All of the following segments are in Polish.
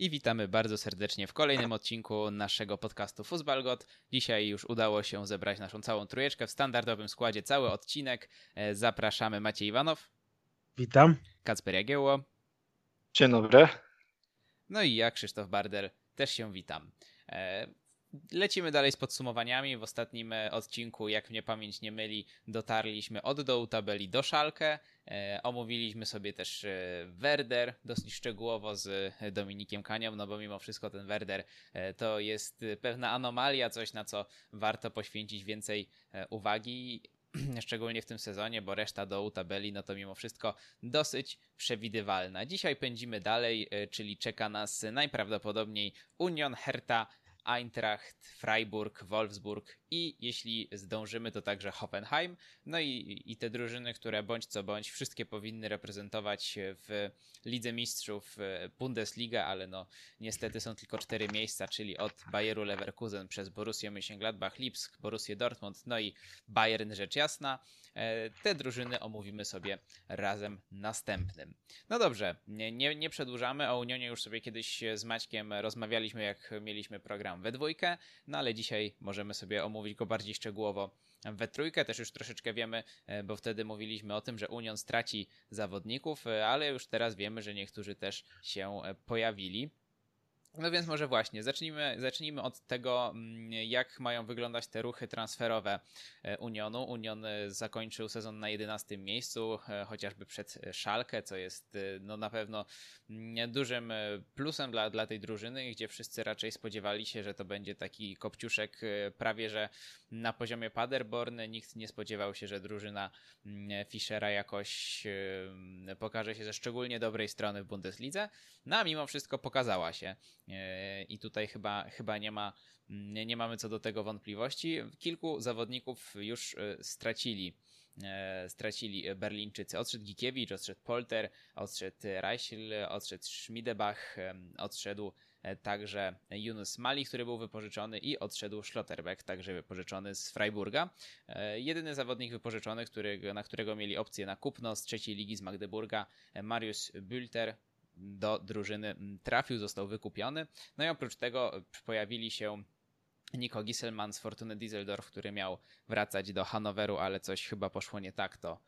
i witamy bardzo serdecznie w kolejnym odcinku naszego podcastu Fußballgot. Dzisiaj już udało się zebrać naszą całą trójeczkę w standardowym składzie, cały odcinek. E, zapraszamy Maciej Iwanow. Witam. Kacper Jagiełło. Dzień dobry. No i ja, Krzysztof Barder, też się witam. E, lecimy dalej z podsumowaniami. W ostatnim e, odcinku, jak mnie pamięć nie myli, dotarliśmy od dołu tabeli do Szalkę. E, omówiliśmy sobie też Werder dosyć szczegółowo z Dominikiem Kanią, no bo mimo wszystko ten Werder to jest pewna anomalia, coś na co warto poświęcić więcej uwagi. szczególnie w tym sezonie, bo reszta dołu tabeli, no to mimo wszystko dosyć przewidywalna. Dzisiaj pędzimy dalej, czyli czeka nas najprawdopodobniej Union Hertha Eintracht, Freiburg, Wolfsburg i jeśli zdążymy, to także Hoffenheim. No i, i te drużyny, które bądź co bądź wszystkie powinny reprezentować w Lidze Mistrzów Bundesliga, ale no niestety są tylko cztery miejsca, czyli od Bayeru Leverkusen przez Borussię Mönchengladbach, Lipsk, Borussię Dortmund, no i Bayern rzecz jasna. E, te drużyny omówimy sobie razem następnym. No dobrze, nie, nie przedłużamy. O Unionie już sobie kiedyś z Maćkiem rozmawialiśmy, jak mieliśmy program we dwójkę, no ale dzisiaj możemy sobie omówić go bardziej szczegółowo we trójkę. Też już troszeczkę wiemy, e, bo wtedy mówiliśmy o tym, że Union straci zawodników, e, ale już teraz wiemy, że niektórzy też się pojawili. No więc może właśnie, zacznijmy, zacznijmy od tego, mm, jak mają wyglądać te ruchy transferowe e, Unionu. Union e, zakończył sezon na 11 miejscu, e, chociażby przed Szalkę, co jest no na pewno mm, dużym plusem dla, dla tej drużyny, gdzie wszyscy raczej spodziewali się, że to będzie taki kopciuszek prawie, że na poziomie Paderborn. Nikt nie spodziewał się, że drużyna mm, Fischera jakoś pokaże się ze szczególnie dobrej strony w Bundeslidze, no a mimo wszystko pokazała się. I tutaj chyba, chyba nie, ma, nie, nie mamy co do tego wątpliwości. Kilku zawodników już e, stracili e, stracili Berlińczycy. Odszedł Gikiewicz, odszedł Polter, odszedł Reichel, odszedł Schmidebach, odszedł e, także Yunus Mali, który był wypożyczony i odszedł Schlotterbeck, także wypożyczony z Freiburga. Jedyny zawodnik wypożyczony, który, na którego mieli opcję na kupno z trzeciej ligi z Magdeburga, Marius Bülter, do drużyny trafił, został wykupiony. No i oprócz tego pojawili się Nico Gisselman z Fortuny Düsseldorf, który miał wracać do Hanoweru, ale coś chyba poszło nie tak, to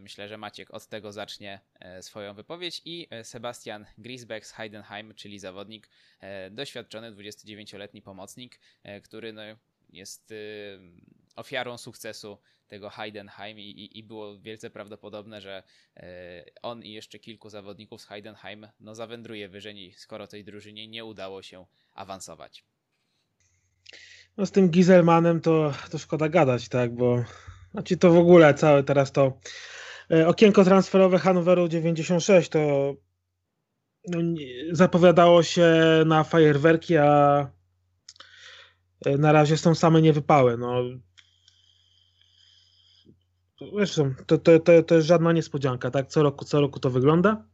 myślę, że Maciek od tego zacznie e, swoją wypowiedź i e, Sebastian Griesbeck z Heidenheim, czyli zawodnik e, doświadczony 29-letni pomocnik, który no, jest ofiarą sukcesu tego Heidenheim i, i, i, było wielce prawdopodobne, że e, on i jeszcze kilku zawodników z Heidenheim no, zawędruje wyżej, skoro tej drużynie nie udało się awansować. No z tym Gizelmanem to, to szkoda gadać, tak, bo znaczy to w ogóle całe teraz to e, okienko transferowe Hannoveru 96 to no, zapowiadało się na fajerwerki, a e, na razie są same niewypały. No, Zresztą, to, to, to, to jest żadna niespodzianka, tak? Co roku, co roku to wygląda.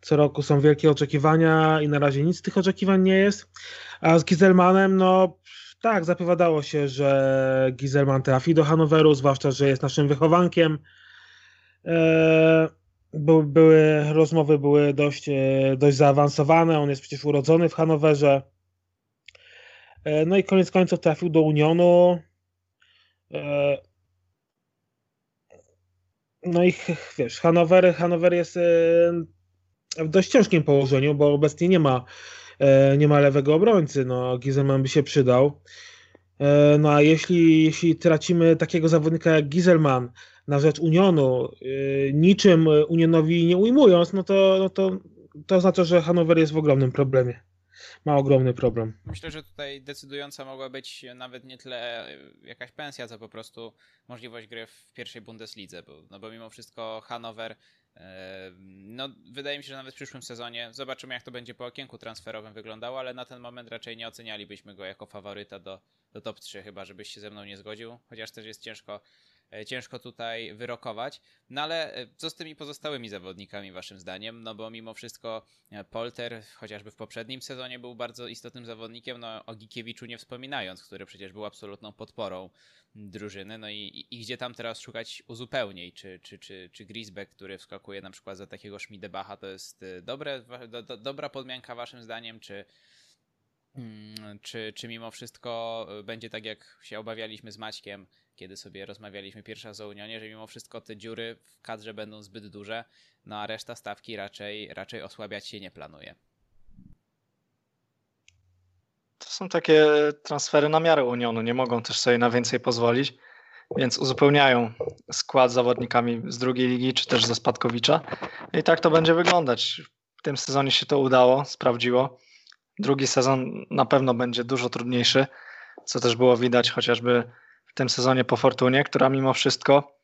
Co roku są wielkie oczekiwania i na razie nic z tych oczekiwań nie jest. A z Gizelmanem, no tak, zapowiadało się, że Gizelman trafi do Hanoweru, zwłaszcza, że jest naszym wychowankiem. E, by, były, rozmowy były dość, e, dość zaawansowane. On jest przecież urodzony w Hanowerze. E, no i koniec końców trafił do Unionu. No i wiesz, Hanower, Hanower jest e, w dość ciężkim położeniu, bo obecnie nie ma, e, nie ma lewego obrońcy. No, Gizelman by się przydał. E, no a jeśli, jeśli tracimy takiego zawodnika jak Gizelman na rzecz Unionu, niczym Unionowi nie ujmując, no to, no to, to oznacza, że Hanower jest w ogromnym problemie ma ogromny problem. Myślę, że tutaj decydująca mogła być nawet nie tyle jakaś pensja, co po prostu możliwość gry w pierwszej Bundeslidze, bo, no bo mimo wszystko Hanower no, wydaje mi się, że nawet w przyszłym sezonie zobaczymy, jak to będzie po okienku transferowym wyglądało, ale na ten moment raczej nie ocenialibyśmy go jako faworyta do, do top 3, chyba żebyś się ze mną nie zgodził, chociaż też jest ciężko ciężko tutaj wyrokować. No ale co z tymi pozostałymi zawodnikami, waszym zdaniem? No bo mimo wszystko Polter, chociażby w poprzednim sezonie, był bardzo istotnym zawodnikiem, no o Gikiewiczu nie wspominając, który przecież był absolutną podporą drużyny. No i, i gdzie tam teraz szukać uzupełnień? Czy, czy, czy, czy Grisbeck, który wskakuje na przykład za takiego Schmiedebacha, to jest dobre, do, do, dobra podmianka waszym zdaniem, czy Mm, czy, czy mimo wszystko będzie tak, jak się obawialiśmy z Maćkiem, kiedy sobie rozmawialiśmy pierwsza o Unionie, że mimo wszystko te dziury w kadrze będą zbyt duże, no a reszta stawki raczej, raczej osłabiać się nie planuje. To są takie transfery na miarę Unionu, nie mogą też sobie na więcej pozwolić, więc uzupełniają skład zawodnikami z drugiej ligi, czy też ze Spadkowicza i tak to będzie wyglądać. W tym sezonie się to udało, sprawdziło drugi sezon na pewno będzie dużo trudniejszy, co też było widać chociażby tym sezonie po Fortunie, która mimo wszystko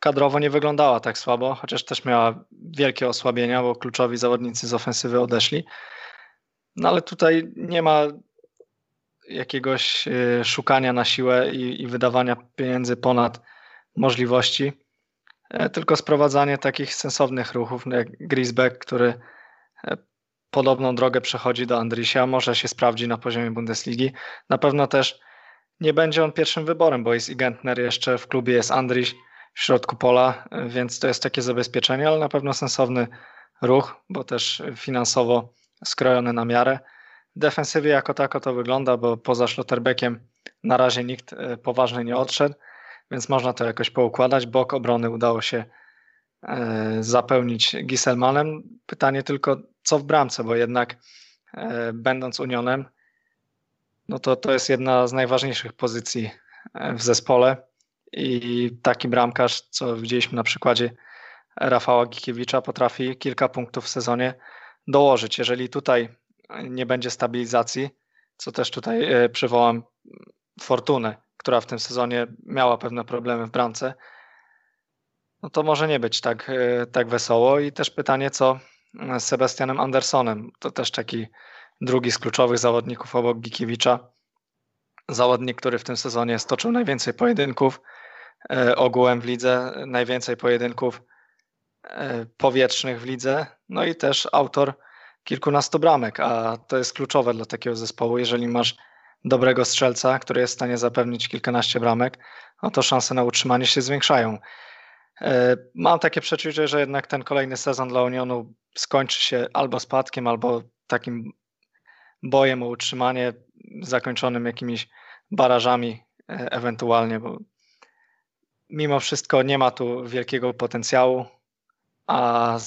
kadrowo nie wyglądała tak słabo, chociaż też miała wielkie osłabienia, bo kluczowi zawodnicy z ofensywy odeszli. No ale tutaj nie ma jakiegoś y, szukania na siłę i, i wydawania pieniędzy ponad możliwości, e, tylko sprowadzanie takich sensownych ruchów, jak Grisbeck, który e, podobną drogę przechodzi do Andrisia, może się sprawdzi na poziomie Bundesligi. Na pewno też nie będzie on pierwszym wyborem, bo jest i Gentner jeszcze, w klubie jest Andriś w środku pola, więc to jest takie zabezpieczenie, ale na pewno sensowny ruch, bo też finansowo skrojony na miarę. Defensywie jako tako to wygląda, bo poza Schlotterbeckiem na razie nikt e, poważny nie odszedł, więc można to jakoś poukładać. Bok obrony udało się e, zapełnić Giselmanem. Pytanie tylko, co w bramce, bo jednak e, będąc Unionem, no to to jest jedna z najważniejszych pozycji e, w zespole i taki bramkarz, co widzieliśmy na przykładzie Rafała Gikiewicza, potrafi kilka punktów w sezonie dołożyć. Jeżeli tutaj nie będzie stabilizacji, co też tutaj e, przywołam Fortunę, która w tym sezonie miała pewne problemy w bramce, no to może nie być tak, tak wesoło. I też pytanie, co z Sebastianem Andersonem. To też taki drugi z kluczowych zawodników obok Gikiewicza. Zawodnik, który w tym sezonie stoczył najwięcej pojedynków e, ogółem w lidze, najwięcej pojedynków e, powietrznych w lidze, no i też autor kilkunastu bramek, a to jest kluczowe dla takiego zespołu. Jeżeli masz dobrego strzelca, który jest w stanie zapewnić kilkanaście bramek, no to szanse na utrzymanie się zwiększają. E, mam takie przeczucie, że jednak ten kolejny sezon dla Unionu skończy się albo spadkiem, albo takim bojem o utrzymanie zakończonym jakimiś barażami e, ewentualnie, bo mimo wszystko nie ma tu wielkiego potencjału, a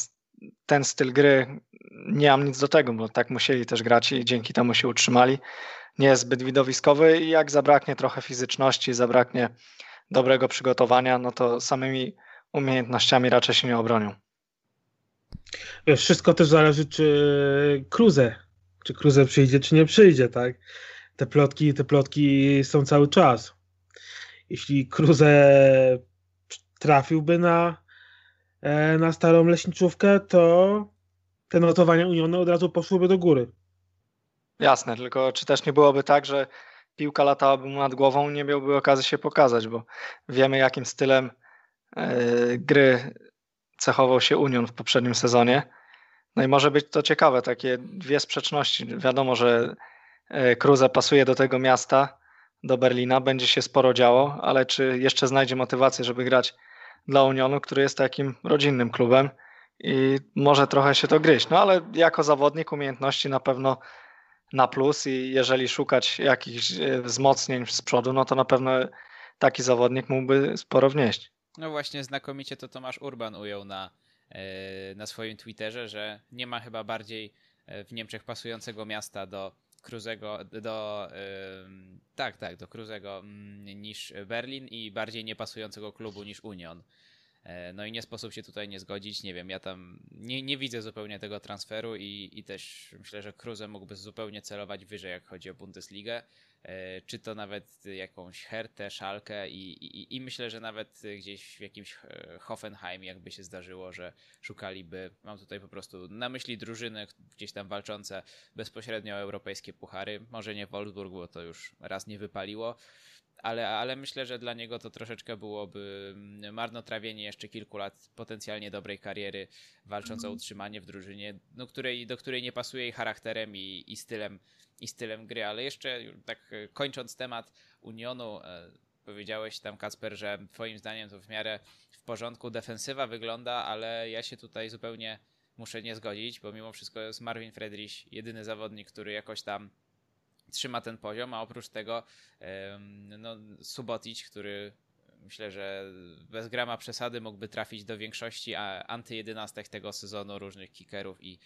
ten styl gry nie mam nic do tego, bo tak musieli też grać i dzięki temu się utrzymali. Nie jest zbyt widowiskowy i jak zabraknie trochę fizyczności, zabraknie dobrego przygotowania, no to samymi umiejętnościami raczej się nie obronią. Wszystko też zależy, czy Cruze, czy Cruze przyjdzie, czy nie przyjdzie, tak? Te plotki, te plotki są cały czas. Jeśli Cruze trafiłby na, e, na starą leśniczówkę, to te notowania Uniony od razu poszłyby do góry. Jasne, tylko czy też nie byłoby tak, że piłka latałaby mu nad głową nie miałby okazji się pokazać, bo wiemy jakim stylem E, gry cechował się Union w poprzednim sezonie. No i może być to ciekawe, takie dwie sprzeczności. Wiadomo, że Cruze pasuje do tego miasta, do Berlina, będzie się sporo działo, ale czy jeszcze znajdzie motywację, żeby grać dla Unionu, który jest takim rodzinnym klubem i może trochę się to gryźć. No ale jako zawodnik umiejętności na pewno na plus i jeżeli szukać jakichś e, wzmocnień z przodu, no to na pewno taki zawodnik mógłby sporo wnieść. No właśnie, znakomicie to Tomasz Urban ujął na, e, na swoim Twitterze, że nie ma chyba bardziej e, w Niemczech pasującego miasta do Cruzego, do tak, tak, do Cruzego mm, niż Berlin i bardziej niepasującego klubu niż Union. E, no i nie sposób się tutaj nie zgodzić. Nie wiem, ja tam nie, nie widzę zupełnie tego transferu i, i też myślę, że Cruze mógłby zupełnie celować wyżej, jak chodzi o Bundesligę. E, czy to nawet jakąś Hertę, Szalkę i, i, i, myślę, że nawet gdzieś w jakimś e, Hoffenheim jakby się zdarzyło, że szukaliby, mam tutaj po prostu na myśli drużyny gdzieś tam walczące bezpośrednio o europejskie puchary, może nie Wolfsburg, bo to już raz nie wypaliło, ale, ale myślę, że dla niego to troszeczkę byłoby mm, marnotrawienie jeszcze kilku lat potencjalnie dobrej kariery, walcząc o mhm. utrzymanie w drużynie, no, której, do której nie pasuje jej charakterem i, i, stylem, i stylem gry. Ale jeszcze tak e, kończąc temat Unionu, e, powiedziałeś tam Kasper, że twoim zdaniem to w miarę w porządku defensywa wygląda, ale ja się tutaj zupełnie muszę nie zgodzić, bo mimo wszystko jest Marvin Friedrich jedyny zawodnik, który jakoś tam trzyma ten poziom, a oprócz tego no, Subotic, który myślę, że bez grama przesady mógłby trafić do większości antyjedynastek tego sezonu różnych kickerów i,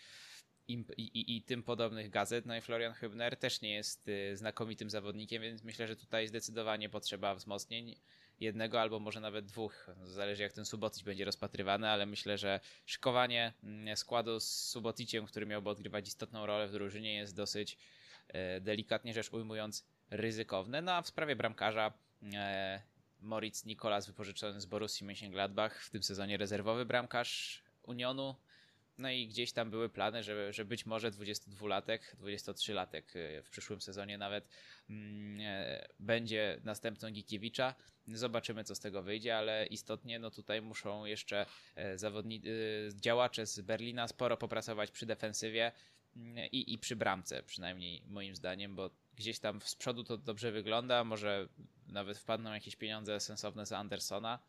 i, i, tym podobnych gazet. No i Florian Hübner też nie jest y, znakomitym zawodnikiem, więc myślę, że tutaj zdecydowanie potrzeba wzmocnień jednego albo może nawet dwóch, zależy jak ten Subotic będzie rozpatrywany, ale myślę, że szykowanie mm, składu z Suboticiem, który miałby odgrywać istotną rolę w drużynie jest dosyć E, delikatnie rzecz ujmując, ryzykowne. No a w sprawie bramkarza e, Moritz Nikolas wypożyczony z Borussii Mönchengladbach, w tym sezonie rezerwowy bramkarz Unionu. No i gdzieś tam były plany, że, że być może 22-latek, 23-latek e, w przyszłym sezonie nawet mm, będzie następcą Gikiewicza. Zobaczymy, co z tego wyjdzie, ale istotnie no tutaj muszą jeszcze zawodnicy, działacze z Berlina sporo popracować przy defensywie i, i przy bramce, przynajmniej moim zdaniem, bo gdzieś tam z przodu to dobrze wygląda, może nawet wpadną jakieś pieniądze sensowne za Andersona.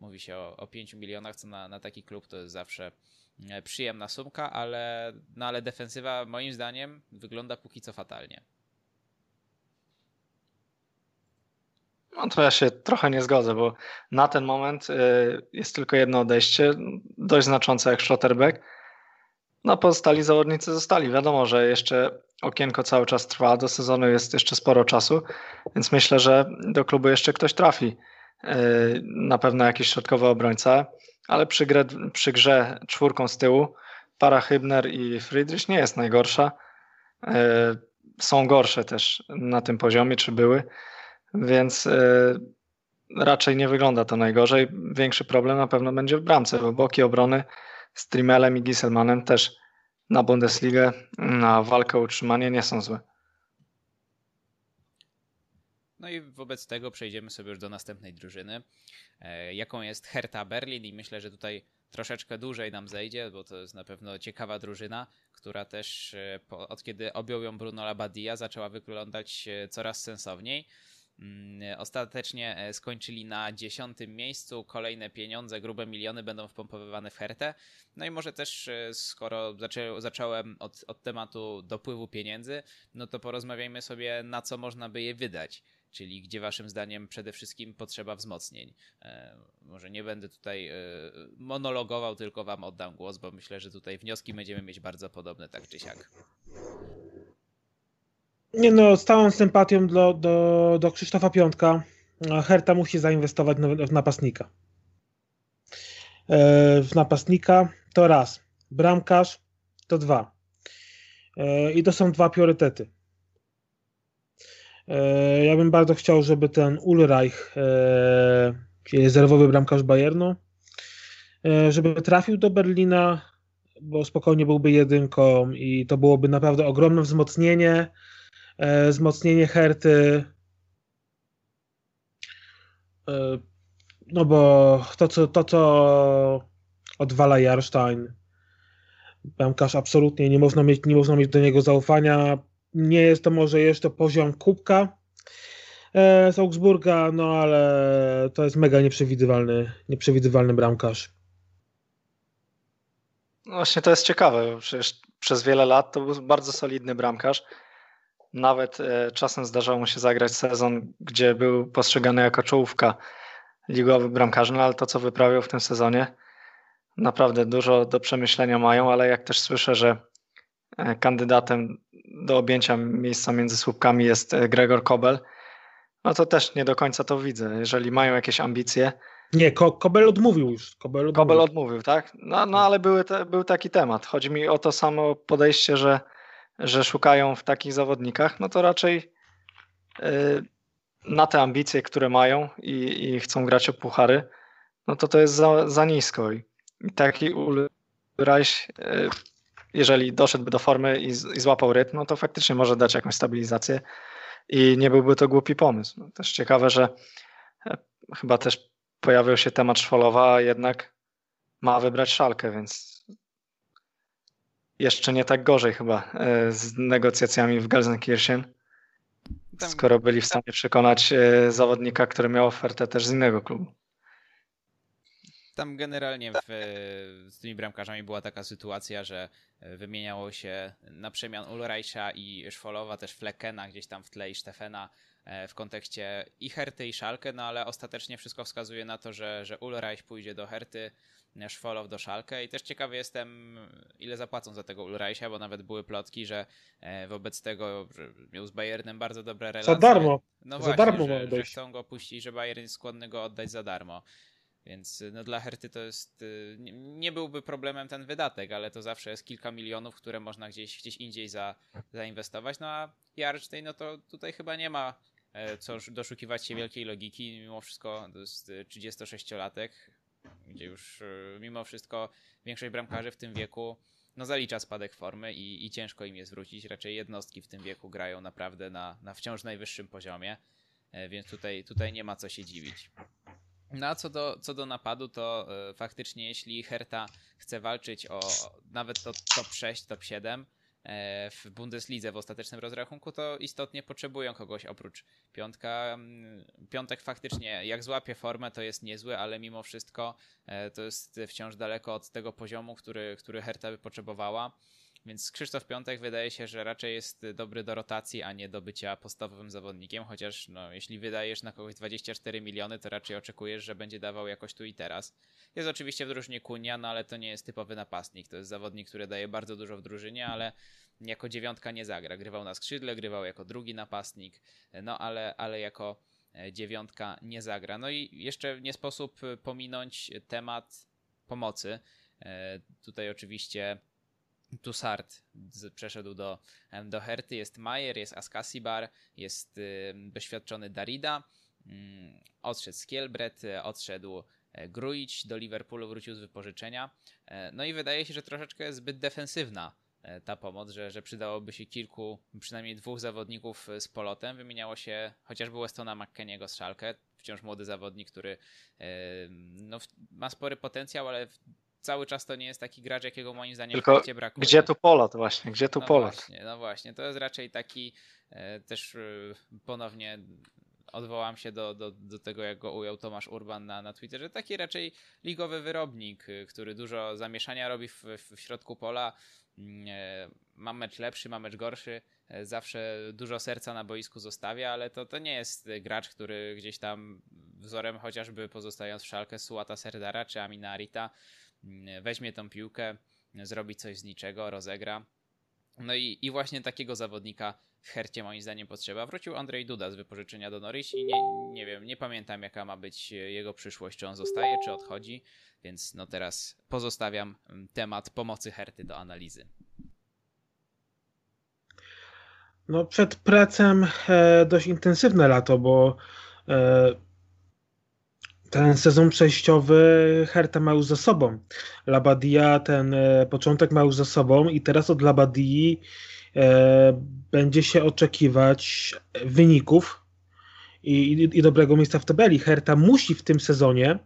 Mówi się o, o 5 milionach, co na, na taki klub to jest zawsze e, przyjemna sumka, ale, no ale defensywa moim zdaniem wygląda póki co fatalnie. No to ja się trochę nie zgodzę, bo na ten moment e, jest tylko jedno odejście, dość znaczące jak Schlotterbeck no pozostali zawodnicy zostali. Wiadomo, że jeszcze okienko cały czas trwa, do sezonu jest jeszcze sporo czasu, więc myślę, że do klubu jeszcze ktoś trafi. E, na pewno jakiś środkowy obrońca, ale przy, grę, przy grze czwórką z tyłu para Hybner i Friedrich nie jest najgorsza. E, są gorsze też na tym poziomie, czy były, więc e, raczej nie wygląda to najgorzej. Większy problem na pewno będzie w bramce, bo boki obrony z Trimelem i Gisselmanem też na Bundesligę, na walkę o utrzymanie nie są złe. No i wobec tego przejdziemy sobie już do następnej drużyny, e, jaką jest Hertha Berlin i myślę, że tutaj troszeczkę dłużej nam zejdzie, bo to jest na pewno ciekawa drużyna, która też e, od kiedy objął ją Bruno Labadia zaczęła wyglądać e, coraz sensowniej. Mm, ostatecznie skończyli na dziesiątym miejscu. Kolejne pieniądze, grube miliony będą wpompowywane w Hertę. No i może też, skoro zaczę, zacząłem od, od tematu dopływu pieniędzy, no to porozmawiajmy sobie, na co można by je wydać czyli gdzie waszym zdaniem przede wszystkim potrzeba wzmocnień. E, może nie będę tutaj monologował, tylko wam oddam głos, bo myślę, że tutaj wnioski będziemy mieć bardzo podobne, tak czy siak. Nie no, z całą sympatią do, do, do Krzysztofa Piątka. Herta musi zainwestować w napastnika. E, w napastnika to raz. Bramkarz to dwa. E, I to są dwa priorytety. E, ja bym bardzo chciał, żeby ten Ulreich, czyli rezerwowy bramkarz Bayernu, żeby trafił do Berlina, bo spokojnie byłby jedynką i to byłoby naprawdę ogromne wzmocnienie E, wzmocnienie Herty. E, no bo to, co, to, co odwala Jarstein, bramkarz absolutnie nie można, mieć, nie można mieć do niego zaufania. Nie jest to może jeszcze poziom kubka e, z Augsburga, no ale to jest mega nieprzewidywalny, nieprzewidywalny bramkarz. No właśnie to jest ciekawe, przecież przez wiele lat to był bardzo solidny bramkarz. Nawet e, czasem zdarzało mu się zagrać sezon, gdzie był postrzegany jako czołówka ligowy bramkarzy, no ale to, co wyprawiał w tym sezonie, naprawdę dużo do przemyślenia mają, ale jak też słyszę, że kandydatem do objęcia miejsca między słupkami jest e, Gregor Kobel, no to też nie do końca to widzę. Jeżeli mają jakieś ambicje. Nie, Ko Kobel odmówił już. Kobel odmówił, Kobel odmówił tak? No, no ale były te, był taki temat. Chodzi mi o to samo podejście, że że szukają w takich zawodnikach, no to raczej y, na te ambicje, które mają i, i chcą grać o puchary, no to to jest za, za nisko. I, taki Ulreich, y, jeżeli doszedłby do formy i, i złapał rytm, no to faktycznie może dać jakąś stabilizację i nie byłby to głupi pomysł. No, też ciekawe, że e, chyba też pojawił się temat Szwolowa, a jednak ma wybrać szalkę, więc jeszcze nie tak gorzej chyba e, z negocjacjami w Gelsenkirchen, skoro byli w stanie przekonać e, zawodnika, który miał ofertę też z innego klubu. Tam generalnie w, z tymi bramkarzami była taka sytuacja, że wymieniało się na przemian Ulreicha i Szwolowa, też Fleckena gdzieś tam w tle i Stefena e, w kontekście i Herty i Szalkę, no ale ostatecznie wszystko wskazuje na to, że, że Ulreich pójdzie do Herty, Szwolow do Szalkę i też ciekawy jestem, ile zapłacą za tego Ulreicha, bo nawet były plotki, że e, wobec tego, że miał z Bayernem bardzo dobre relacje. Za darmo. No za właśnie, darmo że, że chcą go puścić, że Bayern jest skłonny go oddać za darmo. Więc no, dla Herty to jest. Y, nie, nie, byłby problemem ten wydatek, ale to zawsze jest kilka milionów, które można gdzieś, gdzieś indziej za, zainwestować. No a Jarcztej, no to tutaj chyba nie ma e, co doszukiwać się wielkiej logiki. Mimo wszystko to jest 36-latek, gdzie już y, mimo wszystko większość bramkarzy w tym wieku no zalicza spadek formy i, i ciężko im jest wrócić. Raczej jednostki w tym wieku grają naprawdę na, na wciąż najwyższym poziomie, e, więc tutaj, tutaj nie ma co się dziwić. No a co do, co do napadu, to y, faktycznie jeśli Herta chce walczyć o nawet to top 6, top 7 y, e, w Bundeslidze w ostatecznym rozrachunku, to istotnie potrzebują kogoś oprócz piątka. Y, piątek faktycznie, jak złapie formę, to jest niezły, ale mimo wszystko e, to jest wciąż daleko od tego poziomu, który, który Herta by potrzebowała. Więc Krzysztof Piątek wydaje się, że raczej jest dobry do rotacji, a nie do bycia podstawowym zawodnikiem, chociaż no, jeśli wydajesz na kogoś 24 miliony, to raczej oczekujesz, że będzie dawał jakoś tu i teraz. Jest oczywiście w drużynie Kunia, no ale to nie jest typowy napastnik. To jest zawodnik, który daje bardzo dużo w drużynie, ale jako dziewiątka nie zagra. Grywał na skrzydle, grywał jako drugi napastnik, no ale, ale jako e, dziewiątka nie zagra. No i jeszcze nie sposób pominąć temat pomocy. E, tutaj oczywiście Tussard przeszedł do, do Herty, jest Mayer, jest Askasibar, jest doświadczony Darida, y, odszedł Skielbret, odszedł e, Gruić, do Liverpoolu wrócił z wypożyczenia. E, no i wydaje się, że troszeczkę jest zbyt defensywna e, ta pomoc, że, że przydałoby się kilku, przynajmniej dwóch zawodników z polotem. Wymieniało się chociażby Westona McKeniego z Schalke, wciąż młody zawodnik, który no, ma spory potencjał, ale cały czas to nie jest taki gracz, jakiego moim zdaniem Tylko brakuje. Gdzie tu polot właśnie, gdzie tu no polot? Właśnie, no właśnie, to jest raczej taki e, też e, ponownie odwołam się do, do, do tego, jak go ujął Tomasz Urban na, na Twitterze, taki raczej ligowy wyrobnik, e, który dużo zamieszania robi w, w środku pola, mm, ma mecz lepszy, ma mecz gorszy, zawsze dużo serca na boisku zostawia, ale to, to nie jest gracz, który gdzieś tam wzorem chociażby pozostając w szalkę Sułata Serdara czy Aminarita Mm, weźmie tą piłkę, zrobi coś z niczego, rozegra. No i, i właśnie takiego zawodnika w Hercie moim zdaniem potrzeba. Wrócił Andrzej Duda z wypożyczenia do Norwich i nie, nie wiem, nie pamiętam jaka ma być jego przyszłość, czy on zostaje, czy odchodzi, więc no teraz pozostawiam temat pomocy Herty do analizy. No przed precem e, dość intensywne lato, bo e, ten sezon przejściowy Herta ma już za sobą. Labadia ten e, początek ma już za sobą i teraz od Labadii e, będzie się oczekiwać wyników i, i, i, dobrego miejsca w tabeli. Herta musi w tym sezonie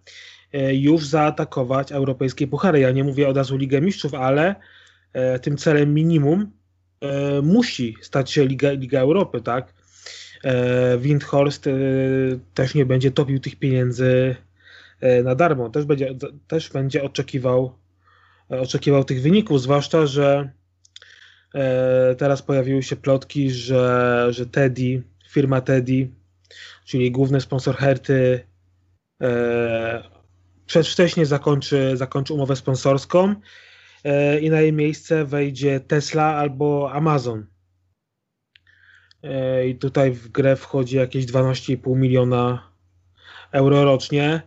e, już zaatakować europejskie puchary. Ja nie mówię od razu Ligę Mistrzów, ale e, tym celem minimum e, musi stać się Liga, Liga Europy, tak? E, Windhorst e, też nie będzie topił tych pieniędzy e, na darmo. Też będzie, też będzie oczekiwał, oczekiwał tych wyników, zwłaszcza, że teraz pojawiły się plotki, że, że Teddy, firma Teddy, czyli główny sponsor Herty, przedwcześnie zakończy, zakończy umowę sponsorską i na jej miejsce wejdzie Tesla albo Amazon. E, i tutaj w grę wchodzi jakieś 12,5 miliona euro rocznie.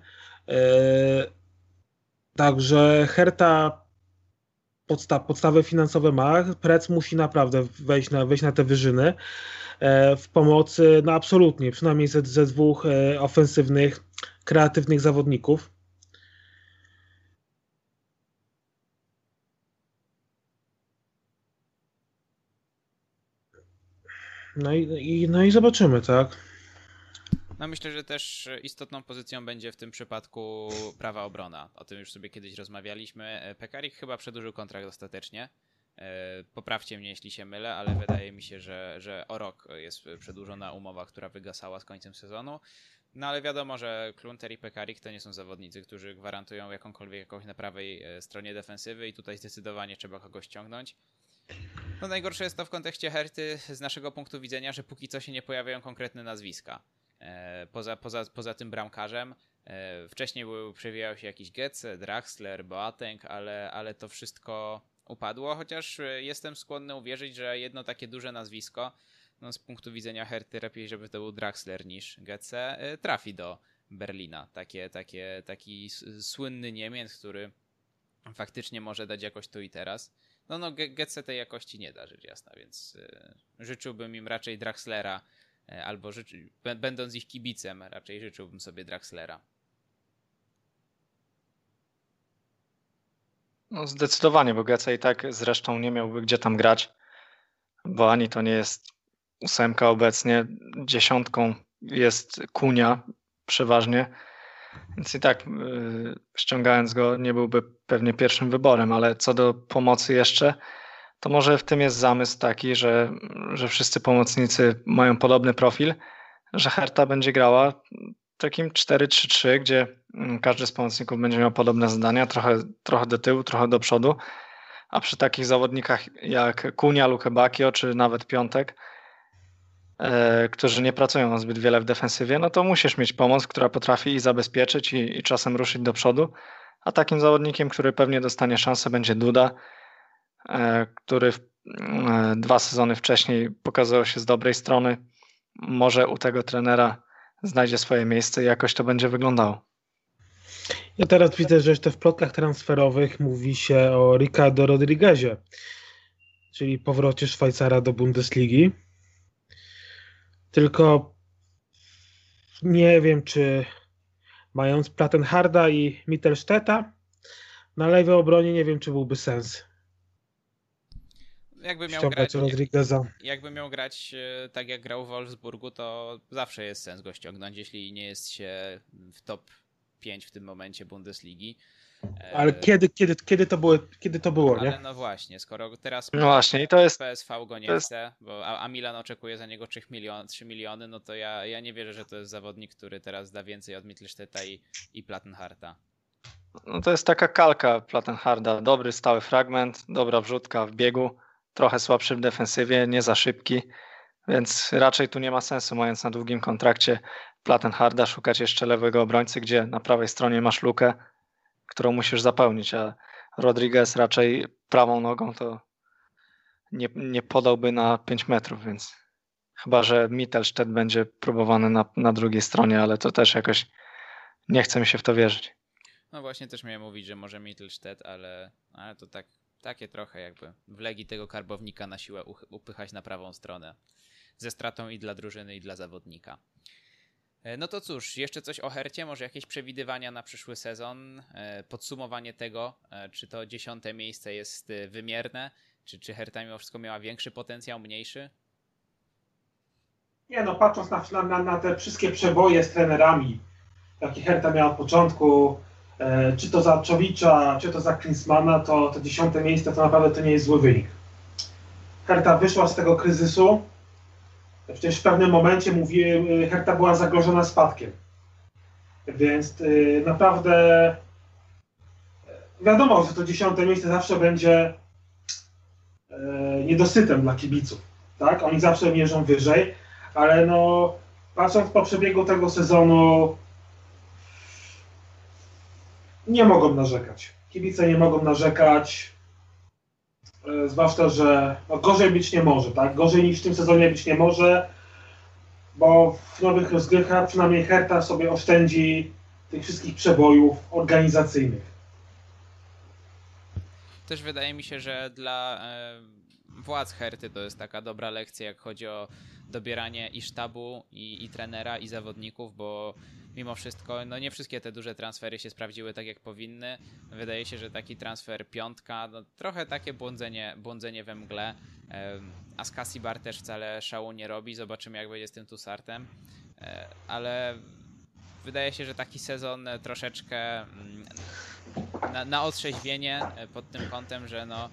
E, także Herta podsta podstawy finansowe ma, Prec musi naprawdę wejść na, wejść na te wyżyny e, w pomocy, no absolutnie, przynajmniej ze, ze dwóch ofensywnych, kreatywnych zawodników. No i, i, no i zobaczymy, tak? No myślę, że też istotną pozycją będzie w tym przypadku prawa obrona. O tym już sobie kiedyś rozmawialiśmy. Pekarik chyba przedłużył kontrakt ostatecznie. E, poprawcie mnie, jeśli się mylę, ale wydaje mi się, że, że o rok jest przedłużona umowa, która wygasała z końcem sezonu. No ale wiadomo, że Klunter i Pekarik to nie są zawodnicy, którzy gwarantują jakąkolwiek jakoś na prawej e, stronie defensywy i tutaj zdecydowanie trzeba kogoś ściągnąć. No najgorsze jest to w kontekście Herty z naszego punktu widzenia, że póki co się nie pojawiają konkretne nazwiska. E, poza, poza, poza tym bramkarzem. Wcześniej był, przewijał się jakiś Getze, Draxler, Boateng, ale, ale to wszystko upadło, chociaż e, jestem skłonny uwierzyć, że jedno takie duże nazwisko, no z punktu widzenia Herty lepiej, żeby to był Draxler niż Getze, e, trafi do Berlina. Takie, takie, taki słynny Niemiec, który faktycznie może dać jakoś tu i teraz. No, no, Getze tej jakości nie da, rzecz jasna, więc y, życzyłbym im raczej Draxlera, y, albo życzy, będąc ich kibicem, raczej życzyłbym sobie Draxlera. No zdecydowanie, bo Geca i tak zresztą nie miałby gdzie tam grać, bo ani to nie jest ósemka obecnie, dziesiątką jest Kunia przeważnie, więc i tak yy, ściągając go nie byłby pewnie pierwszym wyborem, ale co do pomocy jeszcze, to może w tym jest zamysł taki, że, że wszyscy pomocnicy mają podobny profil, że Herta będzie grała takim 4-3-3, gdzie mm, każdy z pomocników będzie miał podobne zadania, trochę, trochę do tyłu, trochę do przodu, a przy takich zawodnikach jak Kunia, Lukebakio czy nawet Piątek, którzy nie pracują zbyt wiele w defensywie, no to musisz mieć pomoc, która potrafi i zabezpieczyć i, i czasem ruszyć do przodu, a takim zawodnikiem, który pewnie dostanie szansę będzie Duda, e, który e, dwa sezony wcześniej pokazał się z dobrej strony. Może u tego trenera znajdzie swoje miejsce i jakoś to będzie wyglądało. Ja teraz widzę, że jeszcze w plotkach transferowych mówi się o Ricardo Rodriguezie, czyli powrocie Szwajcara do Bundesligi. Tylko nie wiem, czy mając Plattenharda i Mittelstedta na lewej obronie, nie wiem, czy byłby sens jakby miał grać, Rodrigueza. Jakby miał grać e, tak jak grał w Wolfsburgu, to zawsze jest sens go ściągnąć, jeśli nie jest się w top 5 w tym momencie Bundesligi. E, ale kiedy, kiedy, kiedy, to, było, kiedy to było, Ale nie? no właśnie, skoro teraz no właśnie, i to jest, PSV go nie jest... chce, bo, a, a, Milan oczekuje za niego 3, milion, 3 miliony, no to ja, ja nie wierzę, że to jest zawodnik, który teraz da więcej od Mittelstedta i, i Plattenharta. No to jest taka kalka Plattenharda. Dobry stały fragment, dobra wrzutka w biegu trochę słabszy w defensywie, nie za szybki, więc raczej tu nie ma sensu, mając na długim kontrakcie Plattenharda, szukać jeszcze lewego obrońcy, gdzie na prawej stronie masz lukę, którą musisz zapełnić, a Rodriguez raczej prawą nogą to nie, nie podałby na 5 metrów, więc chyba, że Mittelstedt będzie próbowany na, na drugiej stronie, ale to też jakoś nie chce mi się w to wierzyć. No właśnie też miałem mówić, że może Mittelstedt, ale, ale to tak takie trochę jakby wlegi tego karbownika na siłę upychać na prawą stronę. Ze stratą i dla drużyny, i dla zawodnika. E, no to cóż, jeszcze coś o Hercie, może jakieś przewidywania na przyszły sezon, e, podsumowanie tego, e, czy to dziesiąte miejsce jest wymierne, czy, czy Herta mimo wszystko miała większy potencjał, mniejszy? Nie no, patrząc na, na, na te wszystkie przeboje z trenerami, jakie Herta miała od początku, czy to za Czowicza, czy to za Klinsmana, to to dziesiąte miejsce to naprawdę to nie jest zły wynik. Herta wyszła z tego kryzysu. Przecież w pewnym momencie mówi, e, Herta była zagrożona spadkiem. Więc yy, naprawdę wiadomo, że to dziesiąte miejsce zawsze będzie yy, niedosytem dla kibiców. Tak? Oni zawsze mierzą wyżej, ale no patrząc po przebiegu tego sezonu, nie mogą narzekać. Kibice nie mogą narzekać, e, zwłaszcza, że no gorzej być nie może, tak? Gorzej niż w tym sezonie być nie może, bo w nowych rozgrywkach przynajmniej Herta sobie oszczędzi tych wszystkich przebojów organizacyjnych. Też wydaje mi się, że dla e, władz Herty to jest taka dobra lekcja, jak chodzi o dobieranie i sztabu, i, i trenera, i zawodników, bo mimo wszystko, no nie wszystkie te duże transfery się sprawdziły tak jak powinny. Wydaje się, że taki transfer piątka, no trochę takie błądzenie, błądzenie we mgle. A z Cassibar też wcale szału nie robi. Zobaczymy, jak będzie z tym Tusartem. E, ale wydaje się, że taki sezon troszeczkę mm, na, na otrzeźwienie e, pod tym kątem, że no,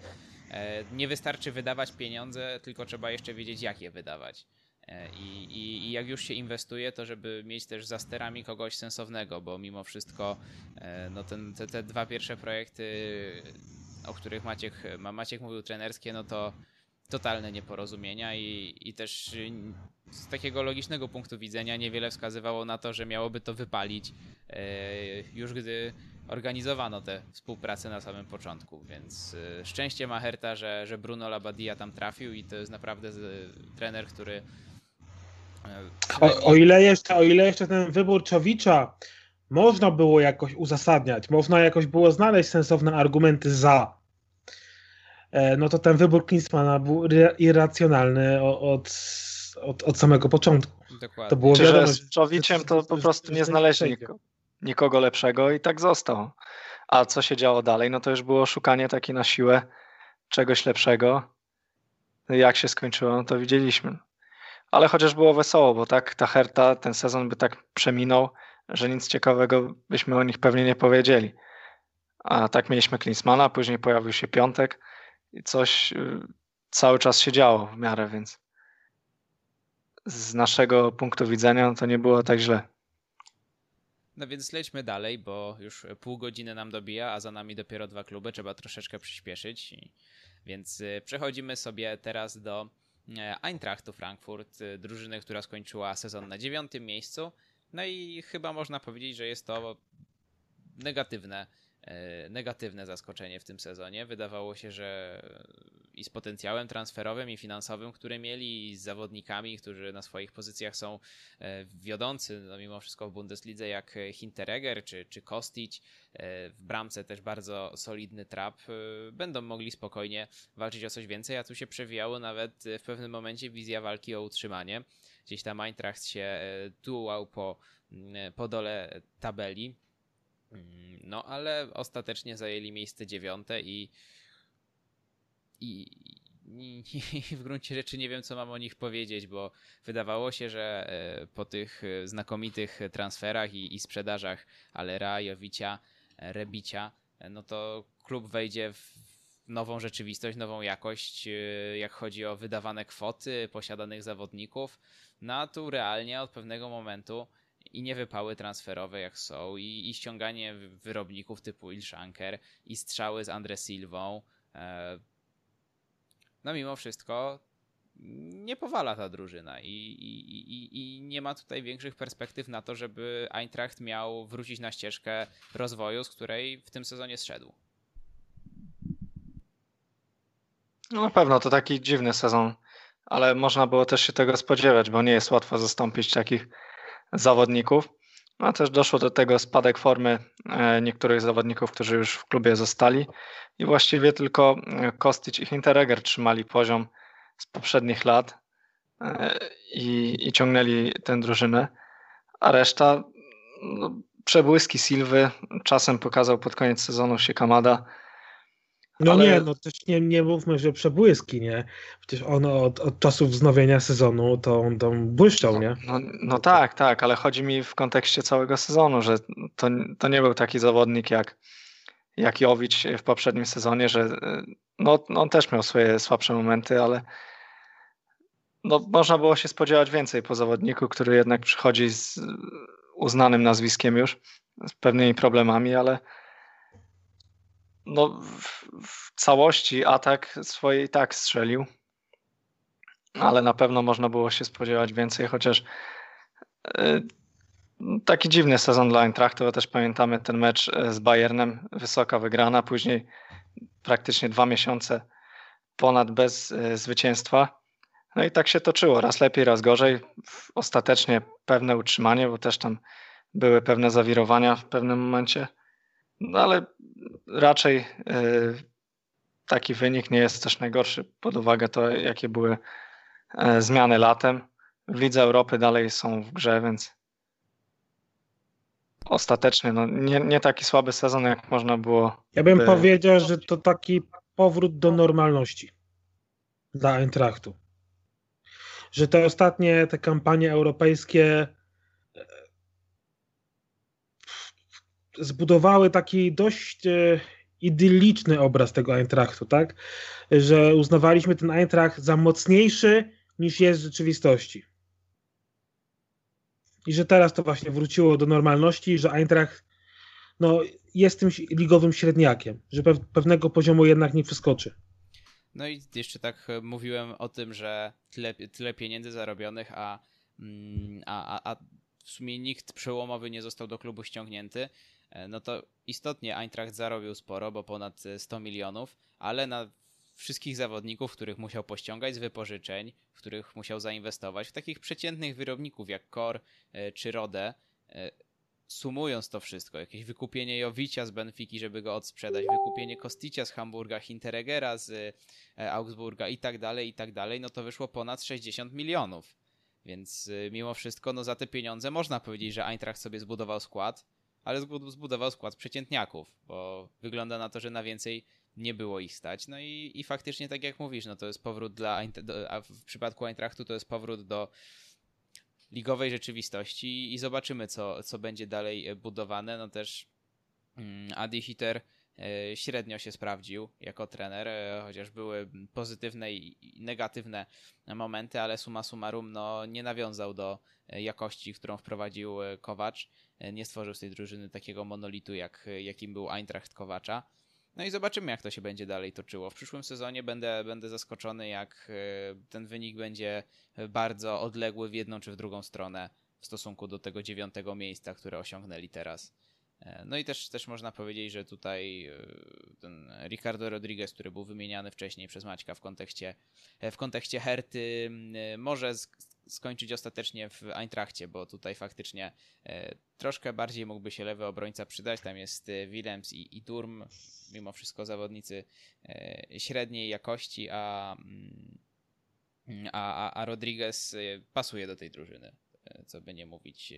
e, nie wystarczy wydawać pieniądze, tylko trzeba jeszcze wiedzieć, jak je wydawać. E, I, i, I, jak już się inwestuje, to żeby mieć też za sterami kogoś sensownego, bo mimo wszystko no ten, te, te dwa pierwsze projekty, o których Maciek, Maciek mówił trenerskie, no to totalne nieporozumienia i, i też z takiego logicznego punktu widzenia niewiele wskazywało na to, że miałoby to wypalić już gdy organizowano tę współpracę na samym początku, więc y, szczęście ma Herta, że, że Bruno Labadia tam trafił i to jest naprawdę trener, który y, o, o, ile jeszcze, o ile jeszcze ten wybór Czowicza można było jakoś uzasadniać, można jakoś było znaleźć sensowne argumenty za, e, no to ten wybór Klinsmana był irracjonalny od, od, od samego początku. Dokładnie. To było wiadomo, że z Czowiczem to po prostu nie znaleźli nikogo nikogo lepszego i tak został. A co się działo dalej? No to już było szukanie takie na siłę czegoś lepszego. Jak się skończyło, no to widzieliśmy. Ale chociaż było wesoło, bo tak ta Herta, ten sezon by tak przeminął, że nic ciekawego byśmy o nich pewnie nie powiedzieli. A tak mieliśmy Klinsmana, później pojawił się Piątek i coś y, cały czas się działo w miarę, więc z naszego punktu widzenia to nie było tak źle. No więc lećmy dalej, bo już pół godziny nam dobija, a za nami dopiero dwa kluby, trzeba troszeczkę przyspieszyć. Więc y, przechodzimy sobie teraz do Eintrachtu Frankfurt, y, drużyny, która skończyła sezon na dziewiątym miejscu. No i chyba można powiedzieć, że jest to negatywne E, negatywne zaskoczenie w tym sezonie. Wydawało się, że i z potencjałem transferowym, i finansowym, które mieli, i z zawodnikami, którzy na swoich pozycjach są e, wiodący, no mimo wszystko w Bundeslidze, jak Hinteregger czy, czy Kostic, e, w bramce też bardzo solidny trap, będą mogli spokojnie walczyć o coś więcej, a tu się przewijało nawet w pewnym momencie wizja walki o utrzymanie. Gdzieś tam Eintracht się tułał po, po dole tabeli no, ale ostatecznie zajęli miejsce dziewiąte i, i, w gruncie rzeczy nie wiem, co mam o nich powiedzieć, bo wydawało się, że e, po tych znakomitych transferach i, i sprzedażach Alera, Jowicia, Rebicia, e, no to klub wejdzie w nową rzeczywistość, nową jakość, e, jak chodzi o wydawane kwoty, posiadanych zawodników. No a tu realnie od pewnego momentu i nie wypały transferowe jak są i, i ściąganie wyrobników typu Ilshanker i strzały z Andre Silvą. E, no mimo wszystko nie powala ta drużyna i, i, i, i nie ma tutaj większych perspektyw na to, żeby Eintracht miał wrócić na ścieżkę rozwoju, z której w tym sezonie zszedł. No na pewno to taki dziwny sezon, ale można było też się tego spodziewać, bo nie jest łatwo zastąpić takich zawodników. A też doszło do tego spadek formy e, niektórych zawodników, którzy już w klubie zostali. I właściwie tylko e, Kostic i Hinteregger trzymali poziom z poprzednich lat e, i, i ciągnęli tę drużynę, a reszta no, przebłyski Silwy. Czasem pokazał pod koniec sezonu się Kamada, no ale... nie, no też nie, nie mówmy, że przebłyski, nie? Przecież on od, od czasów wznowienia sezonu to on tam błyszczał, nie? No, no, no, tak, tak, ale chodzi mi w kontekście całego sezonu, że to, to nie był taki zawodnik jak, jak Jowicz w poprzednim sezonie, że no, on też miał swoje słabsze momenty, ale no, można było się spodziewać więcej po zawodniku, który jednak przychodzi z uznanym nazwiskiem już, z pewnymi problemami, ale no, w, w całości atak swojej tak strzelił, ale na pewno można było się spodziewać więcej, chociaż e, taki dziwny sezon dla Eintrachtu, też pamiętamy ten mecz e, z Bayernem, wysoka wygrana, później praktycznie dwa miesiące ponad bez e, zwycięstwa. No i tak się toczyło, raz lepiej, raz gorzej. Ostatecznie pewne utrzymanie, bo też tam były pewne zawirowania w pewnym momencie. No ale raczej e, taki wynik nie jest też najgorszy pod uwagę to, jakie były e, zmiany latem. W Lidze Europy dalej są w grze, więc ostatecznie no, nie, nie taki słaby sezon, jak można było. Ja bym by... powiedział, że to taki powrót do normalności dla Eintrachtu. Że te ostatnie te kampanie europejskie e, zbudowały taki dość e, idylliczny obraz tego Eintrachtu, tak? Że uznawaliśmy ten Eintracht za mocniejszy niż jest w rzeczywistości. I że teraz to właśnie wróciło do normalności, że Eintracht no, jest tym ligowym średniakiem, że pewnego poziomu jednak nie przeskoczy. No i jeszcze tak e, mówiłem o tym, że tyle, tyle pieniędzy zarobionych, a, mm, a, a, a w sumie nikt przełomowy nie został do klubu ściągnięty, no to istotnie Eintracht zarobił sporo, bo ponad 100 milionów, ale na wszystkich zawodników, których musiał pościągać z wypożyczeń, w których musiał zainwestować, w takich przeciętnych wyrobników jak Kor e, czy Rode, sumując to wszystko, jakieś wykupienie Jowicia z Benfiki, żeby go odsprzedać, wykupienie Kosticia z Hamburga, Hinteregera z e, Augsburga i tak dalej, i tak dalej, no to wyszło ponad 60 milionów. Więc e, mimo wszystko, no za te pieniądze można powiedzieć, że Eintracht sobie zbudował skład, ale zbudował skład przeciętniaków, bo wygląda na to, że na więcej nie było ich stać. No i, i faktycznie, tak jak mówisz, no to jest powrót dla, a w przypadku Eintrachtu to jest powrót do ligowej rzeczywistości i zobaczymy, co, co będzie dalej budowane. No też mm, Adi Hitter średnio się sprawdził jako trener, e, chociaż były pozytywne i negatywne momenty, ale suma summarum no, nie nawiązał do jakości, którą wprowadził Kowacz. Nie stworzył z tej drużyny takiego monolitu, jak, jakim był Eintracht Kowacza. No i zobaczymy, jak to się będzie dalej toczyło. W przyszłym sezonie będę, będę zaskoczony, jak e, ten wynik będzie bardzo odległy w jedną czy w drugą stronę w stosunku do tego dziewiątego miejsca, które osiągnęli teraz. E, no i też, też można powiedzieć, że tutaj e, ten Ricardo Rodriguez, który był wymieniany wcześniej przez Maćka w kontekście, w kontekście Herty, może skończyć ostatecznie w Eintrachcie, bo tutaj faktycznie troszkę bardziej mógłby się lewy obrońca przydać. Tam jest Willems i, i Durm mimo wszystko zawodnicy e, średniej jakości, a, a, a Rodriguez e, pasuje do tej drużyny, e, co by nie mówić.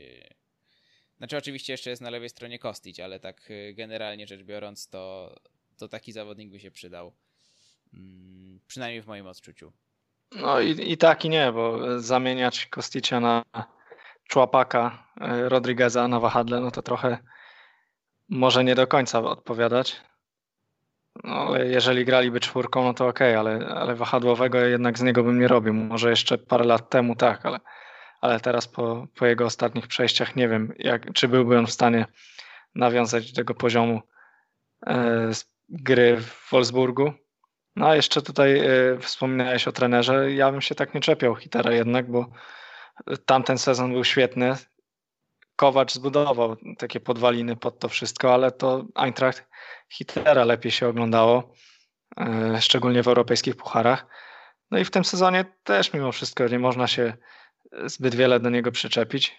Znaczy oczywiście jeszcze jest na lewej stronie Kostić, ale tak generalnie rzecz biorąc to, to taki zawodnik by się przydał. Mm, przynajmniej w moim odczuciu. No i, i tak i nie, bo zamieniać Kosticia na Człapaka Rodrigueza na wahadle, no to trochę może nie do końca odpowiadać. No, jeżeli graliby czwórką, no to okej, okay, ale, ale wahadłowego jednak z niego bym nie robił. Może jeszcze parę lat temu tak, ale, ale teraz po, po jego ostatnich przejściach nie wiem, jak, czy byłby on w stanie nawiązać do tego poziomu e, gry w Wolfsburgu. No a jeszcze tutaj e, wspominałeś o trenerze. Ja bym się tak nie czepiał Hitera jednak, bo tamten sezon był świetny. Kowacz zbudował takie podwaliny pod to wszystko, ale to Eintracht Hitlera lepiej się oglądało, e, szczególnie w europejskich pucharach. No i w tym sezonie też mimo wszystko nie można się zbyt wiele do niego przyczepić.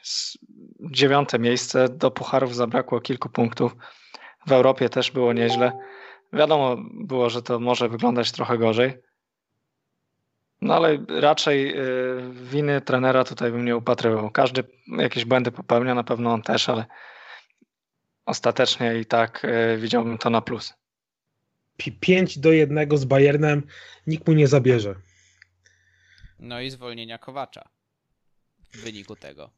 Dziewiąte miejsce, do pucharów zabrakło kilku punktów. W Europie też było nieźle. Wiadomo było, że to może wyglądać trochę gorzej. No ale raczej e, winy trenera tutaj bym nie upatrywał. Każdy jakieś błędy popełnia, na pewno on też, ale ostatecznie i tak e, widziałbym to na plus. 5 do 1 z Bayernem nikt mu nie zabierze. No i zwolnienia Kowacza w wyniku tego.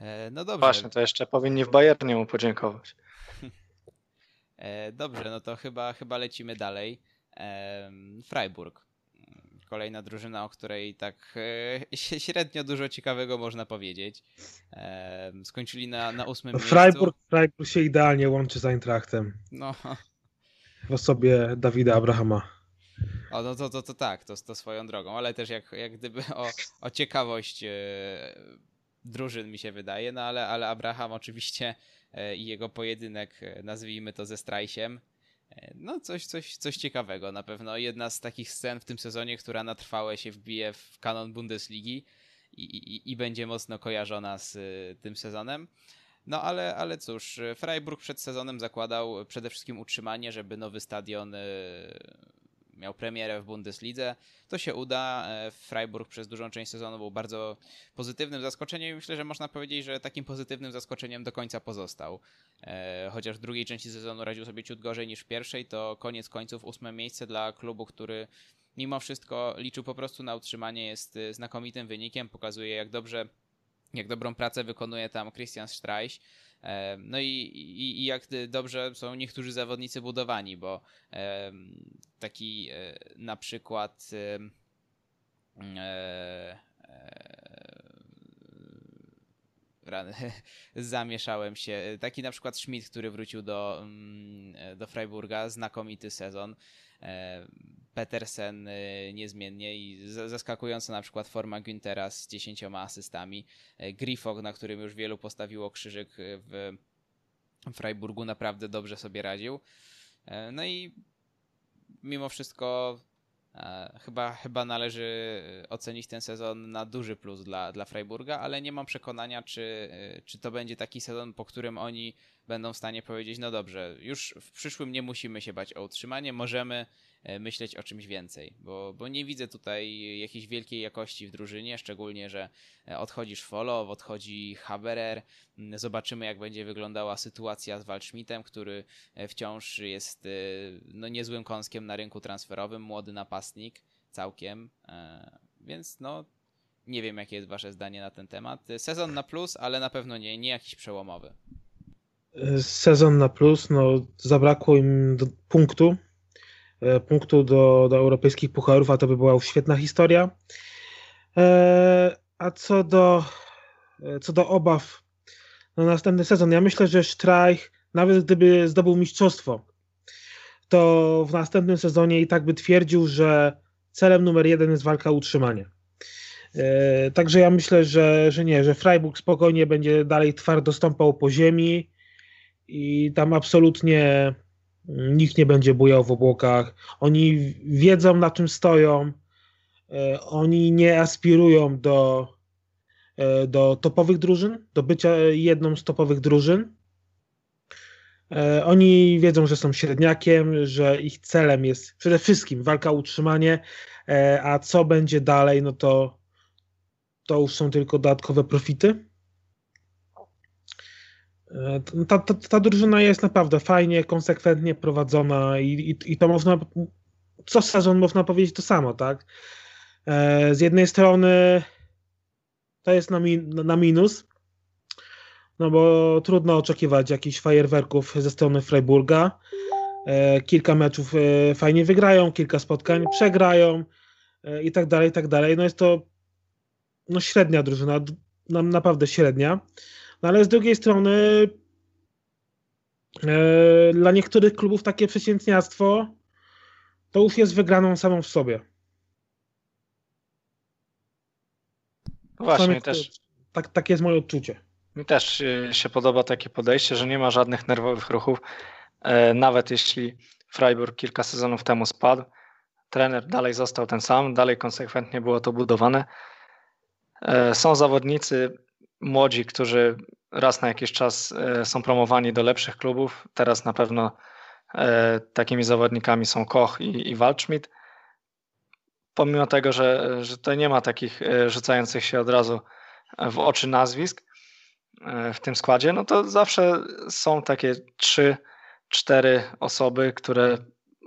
E, no dobrze. Właśnie, to jeszcze powinni w Bayernie mu podziękować. E, dobrze, no to chyba, chyba lecimy dalej. Freiburg kolejna drużyna, o której tak e, średnio dużo ciekawego można powiedzieć. E, skończyli na, na ósmym Freiburg, miejscu. Freiburg się idealnie łączy z Eintrachtem. No. W osobie Dawida Abrahama. O, no to, to, to tak, to, to swoją drogą, ale też jak, jak gdyby o, o ciekawość e, drużyn mi się wydaje, no ale, ale Abraham oczywiście e, i jego pojedynek, e, nazwijmy to ze Strajsiem, no, coś, coś, coś ciekawego. Na pewno jedna z takich scen w tym sezonie, która na trwałe się wbije w kanon Bundesligi i, i, i będzie mocno kojarzona z tym sezonem. No ale, ale cóż, Freiburg przed sezonem zakładał przede wszystkim utrzymanie, żeby nowy stadion miał premierę w Bundeslidze. To się uda. E, Freiburg przez dużą część sezonu był bardzo pozytywnym zaskoczeniem i myślę, że można powiedzieć, że takim pozytywnym zaskoczeniem do końca pozostał. E, chociaż w drugiej części sezonu radził sobie ciut gorzej niż w pierwszej, to koniec końców ósme miejsce dla klubu, który mimo wszystko liczył po prostu na utrzymanie, jest e, znakomitym wynikiem, pokazuje jak dobrze jak dobrą pracę wykonuje tam Christian Streich. No i, i, i, jak dobrze są niektórzy zawodnicy budowani, bo taki e, na przykład e, e, zamieszałem się. Taki na przykład Schmidt, który wrócił do, mm, do Freiburga, znakomity sezon. Petersen y, niezmiennie i zaskakująca na przykład forma Günthera z 10 asystami. E, Griffog, na którym już wielu postawiło krzyżyk w Freiburgu, naprawdę dobrze sobie radził. E, no i mimo wszystko e, chyba, chyba należy ocenić ten sezon na duży plus dla, dla Freiburga, ale nie mam przekonania, czy, czy to będzie taki sezon, po którym oni będą w stanie powiedzieć, no dobrze, już w przyszłym nie musimy się bać o utrzymanie, możemy myśleć o czymś więcej, bo, bo nie widzę tutaj jakiejś wielkiej jakości w drużynie, szczególnie, że e, odchodzi Szwolow, odchodzi Haberer, mm, zobaczymy jak będzie wyglądała sytuacja z Waldschmidtem, który e, wciąż jest no, niezłym kąskiem na rynku transferowym, młody napastnik całkiem, więc no nie wiem jakie jest wasze zdanie na ten temat. Sezon na plus, ale na pewno nie, nie jakiś przełomowy. Sezon na plus, no zabrakło im punktu E, punktu do, do europejskich pucharów, a to by była świetna historia. E, a co do, e, co do obaw na następny sezon, ja myślę, że Streich, nawet gdyby zdobył mistrzostwo, to w następnym sezonie i tak by twierdził, że celem numer jeden jest walka o utrzymanie. Także ja myślę, że, że nie, że Freiburg spokojnie będzie dalej twardo stąpał po ziemi i tam absolutnie Nikt nie będzie bujał w obłokach. Oni wiedzą, na czym stoją. E, oni nie aspirują do, e, do topowych drużyn, do bycia jedną z topowych drużyn. E, oni wiedzą, że są średniakiem, że ich celem jest przede wszystkim walka o utrzymanie, a co będzie dalej, no to, to już są tylko dodatkowe profity. Ta, ta, ta drużyna jest naprawdę fajnie, konsekwentnie prowadzona i, i, i to można, co sezon można powiedzieć to samo, tak? E, z jednej strony to jest na, min, na minus, no bo trudno oczekiwać jakichś fajerwerków ze strony Freiburga. E, kilka meczów e, fajnie wygrają, kilka spotkań przegrają i tak dalej, i tak dalej. No jest to no średnia drużyna, naprawdę średnia. No ale z drugiej strony e, dla niektórych klubów takie przeciętniactwo to już jest wygraną samą w sobie. Właśnie, też. Tak, takie jest moje odczucie. Mi też się podoba takie podejście, że nie ma żadnych nerwowych ruchów. E, nawet jeśli Freiburg kilka sezonów temu spadł, trener dalej został ten sam, dalej konsekwentnie było to budowane. E, są zawodnicy, młodzi, którzy raz na jakiś czas e, są promowani do lepszych klubów. Teraz na pewno e, takimi zawodnikami są Koch i, i Waldschmidt. Pomimo tego, że, że to nie ma takich e, rzucających się od razu w oczy nazwisk w tym składzie, no to zawsze są takie trzy, cztery osoby, które,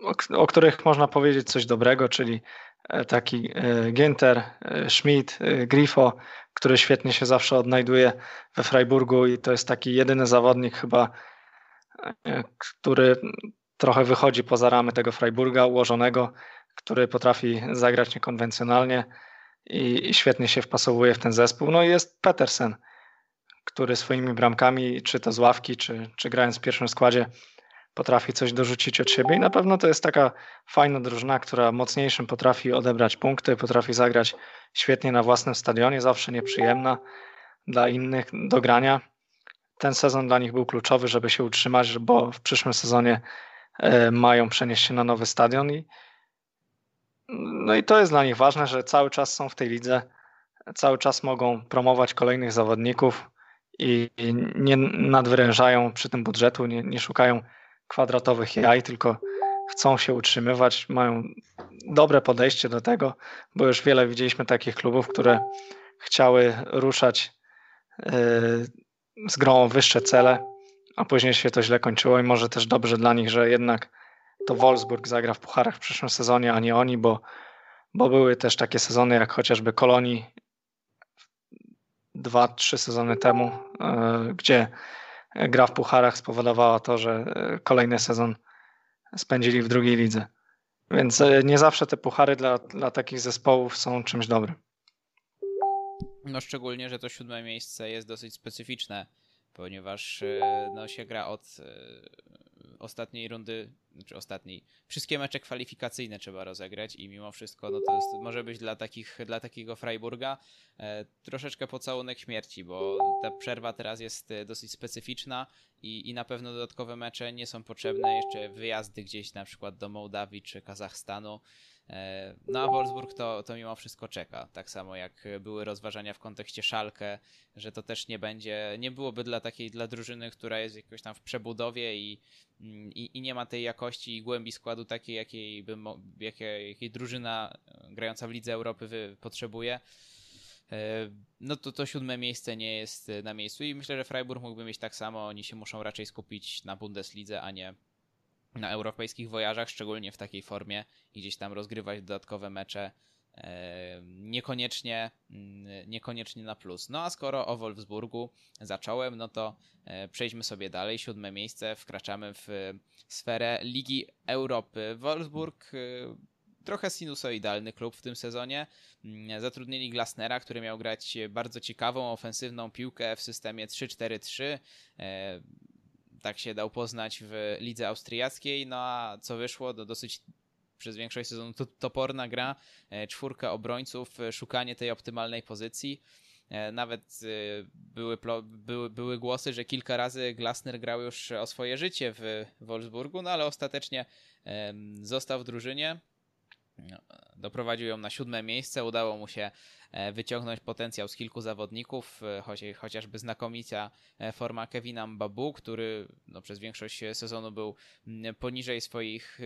o, o których można powiedzieć coś dobrego, czyli taki Ginter, Schmidt, Grifo, który świetnie się zawsze odnajduje we Freiburgu i to jest taki jedyny zawodnik chyba, e, który trochę wychodzi poza ramy tego Freiburga ułożonego, który potrafi zagrać niekonwencjonalnie i, i świetnie się wpasowuje w ten zespół. No i jest Petersen, który swoimi bramkami, czy to z ławki, czy, czy grając w pierwszym składzie, potrafi coś dorzucić od siebie i na pewno to jest taka fajna drużyna, która mocniejszym potrafi odebrać punkty, potrafi zagrać świetnie na własnym stadionie, zawsze nieprzyjemna dla innych do grania. Ten sezon dla nich był kluczowy, żeby się utrzymać, bo w przyszłym sezonie e, mają przenieść się na nowy stadion i no i to jest dla nich ważne, że cały czas są w tej lidze, cały czas mogą promować kolejnych zawodników i nie nadwyrężają przy tym budżetu, nie, nie szukają kwadratowych jaj, tylko chcą się utrzymywać, mają dobre podejście do tego, bo już wiele widzieliśmy takich klubów, które chciały ruszać yy, z grą o wyższe cele, a później się to źle kończyło i może też dobrze dla nich, że jednak to Wolfsburg zagra w pucharach w przyszłym sezonie, a nie oni, bo, bo były też takie sezony jak chociażby Kolonii dwa, trzy sezony temu, yy, gdzie gra w pucharach spowodowała to, że yy, kolejny sezon spędzili w drugiej lidze. Więc e, nie zawsze te puchary dla, dla takich zespołów są czymś dobrym. No szczególnie, że to siódme miejsce jest dosyć specyficzne, ponieważ e, no, się gra od e, ostatniej rundy, czy ostatniej, wszystkie mecze kwalifikacyjne trzeba rozegrać i mimo wszystko no to jest, może być dla, takich, dla takiego Freiburga e, troszeczkę pocałunek śmierci, bo ta przerwa teraz jest dosyć specyficzna i, i na pewno dodatkowe mecze nie są potrzebne, jeszcze wyjazdy gdzieś na przykład do Mołdawii czy Kazachstanu, E, no a Wolfsburg to, to mimo wszystko czeka. Tak samo jak były rozważania w kontekście Szalkę, że to też nie będzie, nie byłoby dla takiej, dla drużyny, która jest jakoś tam w przebudowie i, i, i nie ma tej jakości i głębi składu takiej, jakiej, by, jakiej, jakiej drużyna grająca w Lidze Europy potrzebuje. E, no to to siódme miejsce nie jest na miejscu i myślę, że Freiburg mógłby mieć tak samo. Oni się muszą raczej skupić na Bundeslidze, a nie na europejskich wojażach, szczególnie w takiej formie i gdzieś tam rozgrywać dodatkowe mecze e, niekoniecznie, mm, niekoniecznie na plus. No a skoro o Wolfsburgu zacząłem, no to e, przejdźmy sobie dalej. Siódme miejsce, wkraczamy w sferę Ligi Europy. Wolfsburg e, trochę sinusoidalny klub w tym sezonie. Mm, zatrudnili Glasnera, który miał grać bardzo ciekawą, ofensywną piłkę w systemie 3-4-3 tak się dał poznać w lidze austriackiej, no a co wyszło, to dosyć przez większość sezonu to, toporna gra, e, czwórka obrońców, e, szukanie tej optymalnej pozycji. E, nawet były, były, były głosy, że kilka razy Glasner grał już o swoje życie w Wolfsburgu, no ale ostatecznie został w drużynie. No, doprowadził ją na siódme miejsce. Udało mu się e, wyciągnąć potencjał z kilku zawodników, e, chociażby znakomicia e, forma Kevina Mbabu, który no, przez większość sezonu był poniżej swoich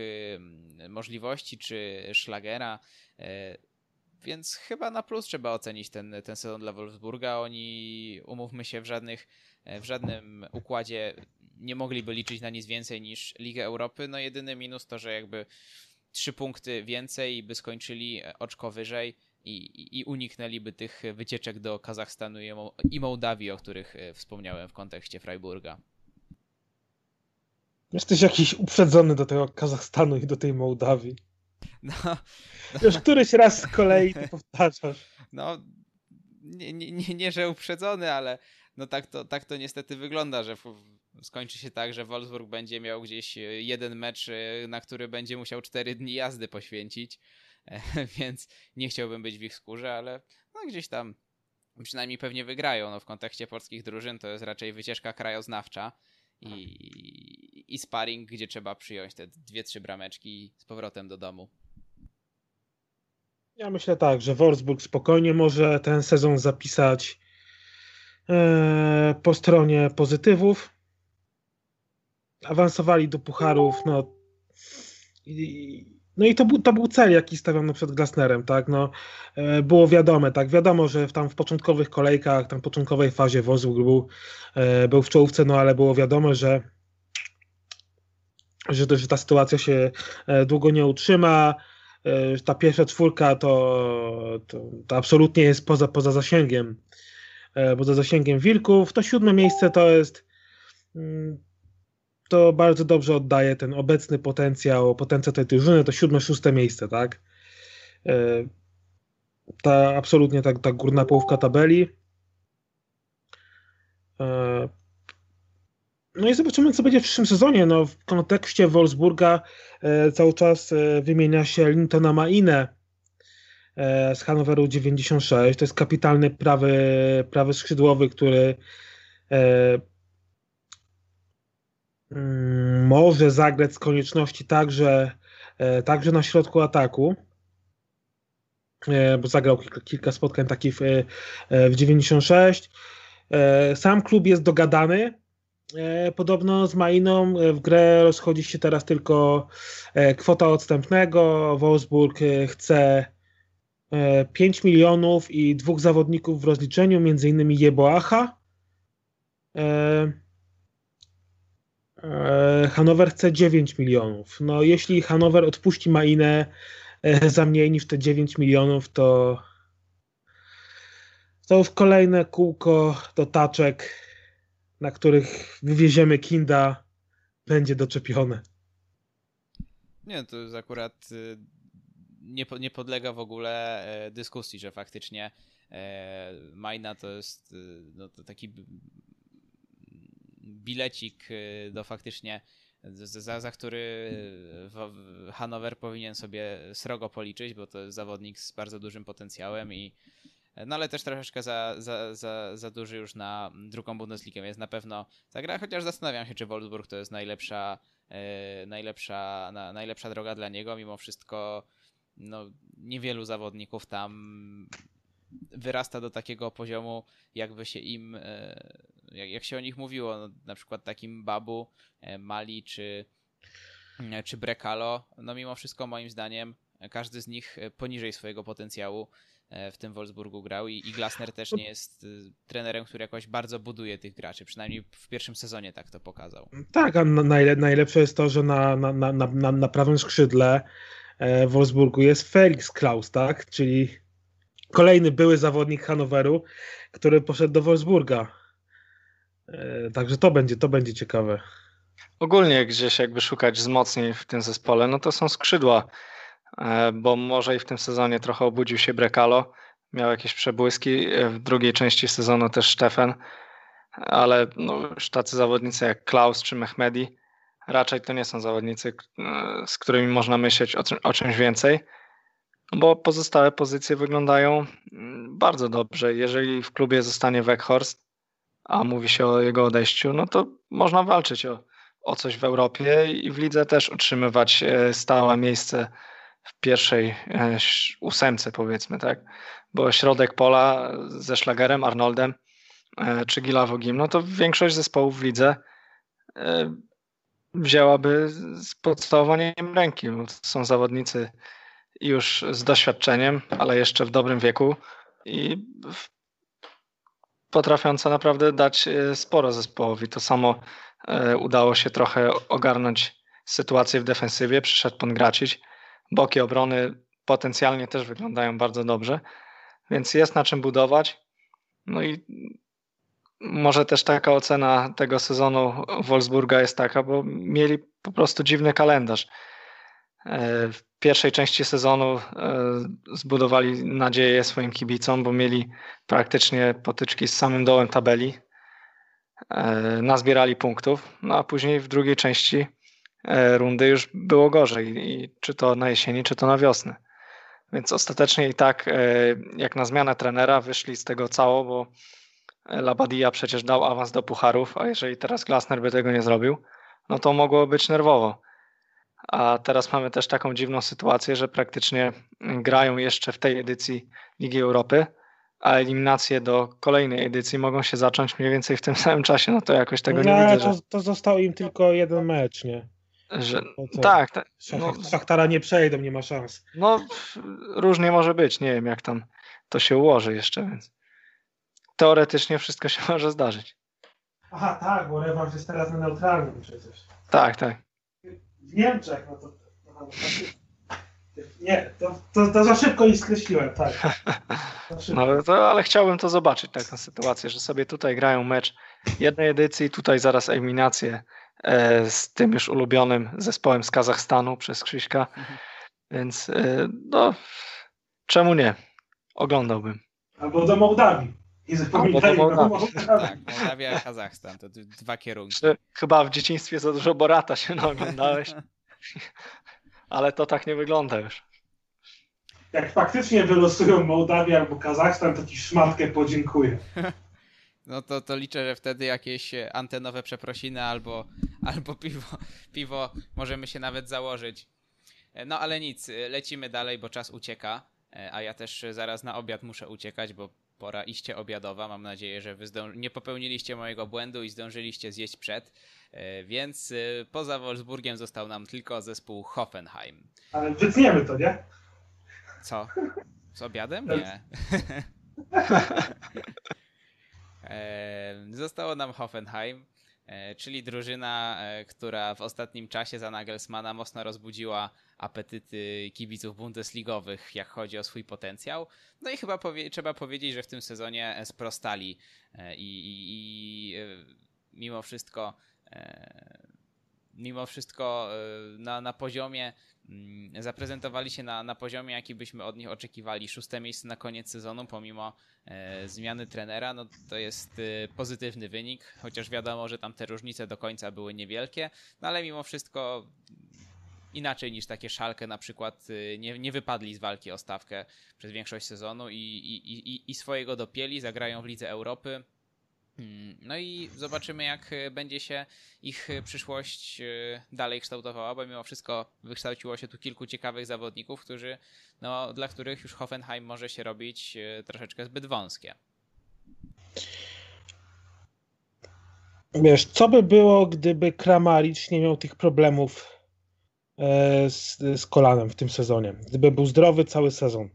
możliwości, czy Szlagera. Więc chyba na plus trzeba ocenić ten, ten sezon dla Wolfsburga. Oni, umówmy się, w, żadnych, w żadnym układzie nie mogliby liczyć na nic więcej niż Ligę Europy. No jedyny minus to, że jakby trzy punkty więcej i by skończyli e, oczko wyżej i, i, i uniknęliby tych wycieczek do Kazachstanu i Mołdawii, o których e, wspomniałem w kontekście Freiburga. Jesteś jakiś uprzedzony do tego Kazachstanu i do tej Mołdawii. No, no. Już któryś raz z kolei to powtarzasz. No, nie, nie, nie, nie, że uprzedzony, ale no tak to, tak to niestety wygląda, że skończy się tak, że Wolfsburg będzie miał gdzieś e, jeden mecz, e, na który będzie musiał cztery dni jazdy poświęcić, e, więc nie chciałbym być w ich skórze, ale no gdzieś tam przynajmniej pewnie wygrają. No w kontekście polskich drużyn to jest raczej wycieczka krajoznawcza i, i sparring, gdzie trzeba przyjąć te dwie, trzy brameczki z powrotem do domu. Ja myślę tak, że Wolfsburg spokojnie może ten sezon zapisać po stronie pozytywów awansowali do pucharów, no. I, no i to był, to był cel, jaki stawiano przed Glasnerem, tak, no. E, było wiadome, tak, wiadomo, że tam w początkowych kolejkach, tam w początkowej fazie wozu był, e, był w czołówce, no ale było wiadomo, że że, że ta sytuacja się e, długo nie utrzyma, ta pierwsza czwórka to, to, to absolutnie jest poza, poza zasięgiem poza zasięgiem Wilków, to siódme miejsce to jest mm, to bardzo dobrze oddaje ten obecny potencjał, potencjał tej drużyny, to siódme, szóste miejsce, tak? E, ta absolutnie ta, ta górna połówka tabeli. E, no i zobaczymy, co będzie w przyszłym sezonie. No, w kontekście Wolfsburga e, cały czas wymienia się Lintona Mainę z Hanoweru 96. To jest kapitalny prawy, prawy skrzydłowy, który może zagrać z konieczności także, e, także na środku ataku, e, bo zagrał kilka, kilka spotkań takich w, e, w 96. Sam klub jest dogadany. Podobno z Mainą w grę rozchodzi się teraz tylko kwota odstępnego. Wolfsburg chce 5 milionów i dwóch zawodników w rozliczeniu, między innymi Jeboacha. Hanower chce 9 milionów. No jeśli Hanower odpuści Mainę za mniej niż te 9 milionów, to to już kolejne kółko do taczek, na których wywieziemy Kinda, będzie doczepione. Nie, to jest akurat y, nie, nie podlega w ogóle e, dyskusji, że faktycznie e, Majna to jest y, no, to taki bilecik y, do faktycznie za, za który Hanower powinien sobie srogo policzyć, bo to jest zawodnik z bardzo dużym potencjałem i no ale też troszeczkę za, za, za, za duży już na drugą Bundesligę, więc na pewno zagra, chociaż zastanawiam się, czy Wolfsburg to jest najlepsza, e, najlepsza, na, najlepsza droga dla niego, mimo wszystko no, niewielu zawodników tam wyrasta do takiego poziomu, jakby się im, e, jak, jak się o nich mówiło, no, na przykład takim Babu, e, Mali czy, czy Brekalo, no mimo wszystko moim zdaniem każdy z nich poniżej swojego potencjału w tym Wolfsburgu grał i, i Glasner też nie jest trenerem, który jakoś bardzo buduje tych graczy, przynajmniej w pierwszym sezonie tak to pokazał. Tak, a najle najlepsze jest to, że na, na, na, na, na prawym skrzydle e, w Wolfsburgu jest Felix Klaus, tak, czyli kolejny były zawodnik Hanoweru, który poszedł do Wolfsburga. E, także to będzie, to będzie ciekawe. Ogólnie gdzieś jakby szukać wzmocnień w tym zespole, no to są skrzydła E, bo może i w tym sezonie trochę obudził się Brekalo, miał jakieś przebłyski, e, w drugiej części sezonu też Stefan, ale no, już tacy zawodnicy jak Klaus czy Mehmedi raczej to nie są zawodnicy, z którymi można myśleć o, o czymś więcej, bo pozostałe pozycje wyglądają mm, bardzo dobrze. Jeżeli w klubie zostanie Weghorst, a mówi się o jego odejściu, no to można walczyć o, o coś w Europie i w lidze też utrzymywać stałe miejsce w pierwszej e, ósemce powiedzmy, tak? Bo środek pola ze Szlagerem, Arnoldem e, czy Gilawogim, no to większość zespołów w lidze e, wzięłaby z podstawowaniem ręki. To są zawodnicy już z doświadczeniem, ale jeszcze w dobrym wieku i potrafiące naprawdę dać sporo zespołowi. To samo udało się trochę ogarnąć sytuację w defensywie. Przyszedł pan Gracić, boki obrony potencjalnie też wyglądają bardzo dobrze, więc jest na czym budować. No i może też taka ocena tego sezonu Wolfsburga jest taka, bo mieli po prostu dziwny kalendarz. E, w pierwszej części sezonu e, zbudowali nadzieję swoim kibicom, bo mieli praktycznie potyczki z samym dołem tabeli. E, nazbierali punktów, no a później w drugiej części rundy już było gorzej, i czy to na jesieni, czy to na wiosnę. Więc ostatecznie i tak, jak na zmianę trenera, wyszli z tego cało, bo Labadia przecież dał awans do pucharów, a jeżeli teraz Glasner by tego nie zrobił, no to mogło być nerwowo. A teraz mamy też taką dziwną sytuację, że praktycznie grają jeszcze w tej edycji Ligi Europy, a eliminacje do kolejnej edycji mogą się zacząć mniej więcej w tym samym czasie. No to jakoś tego nie, nie widzę. To, że... to został im tylko jeden mecz, nie? Że, tak, tak. No, Szachtara nie przejdą, nie ma szans. No, różnie może być. Nie wiem, jak tam to się ułoży jeszcze, więc teoretycznie wszystko się może zdarzyć. Aha, tak, bo rewanż jest teraz na neutralnym przecież. Tak, tak. W Niemczech, no to. Nie, to, to, to za szybko ich skreśliłem, tak. No, to, ale chciałbym to zobaczyć, taką sytuację, że sobie tutaj grają mecz jednej edycji, tutaj zaraz eliminację E, z tym już ulubionym zespołem z Kazachstanu przez Krzyśka. Mhm. Więc e, no, czemu nie? Oglądałbym. Albo do Mołdawii. Nie zapominaj, do Mołdawii. Tak, Mołdawia i Kazachstan to dwa kierunki. Chyba w dzieciństwie za dużo Borata się naoglądałeś. Ale to tak nie wygląda już. Jak faktycznie wylosują Mołdawię albo Kazachstan, to ci szmatkę podziękuję. no to, to liczę, że wtedy jakieś antenowe przeprosiny albo, albo piwo, piwo możemy się nawet założyć. No ale nic, lecimy dalej, bo czas ucieka, a ja też zaraz na obiad muszę uciekać, bo pora iście obiadowa. Mam nadzieję, że wy nie popełniliście mojego błędu i zdążyliście zjeść przed. E, więc e, poza Wolfsburgiem został nam tylko zespół Hoffenheim. Ale wytniemy to, nie? Co? Z obiadem? Nie. Zostało nam Hoffenheim, e, czyli drużyna, która w ostatnim czasie za Nagelsmana mocno rozbudziła apetyty kibiców bundesligowych, jak chodzi o swój potencjał. No i chyba powie trzeba powiedzieć, że w tym sezonie sprostali i, i, i mimo wszystko mimo wszystko na, na poziomie Mm, zaprezentowali się na, na poziomie, jaki byśmy od nich oczekiwali. Szóste miejsce na koniec sezonu, pomimo e, zmiany trenera, no to jest e, pozytywny wynik, chociaż wiadomo, że tam te różnice do końca były niewielkie, no ale mimo wszystko inaczej niż takie szalkę na przykład e, nie, nie wypadli z walki o stawkę przez większość sezonu i, i, i, i swojego dopieli, zagrają w Lidze Europy. Hmm, no i zobaczymy, jak e, będzie się ich e, przyszłość e, dalej kształtowała, bo mimo wszystko wykształciło się tu kilku ciekawych zawodników, którzy, no, dla których już Hoffenheim może się robić troszeczkę zbyt wąskie. Wiesz, co by było, gdyby Kramaric nie miał tych problemów z, z kolanem w tym sezonie? Gdyby był zdrowy cały sezon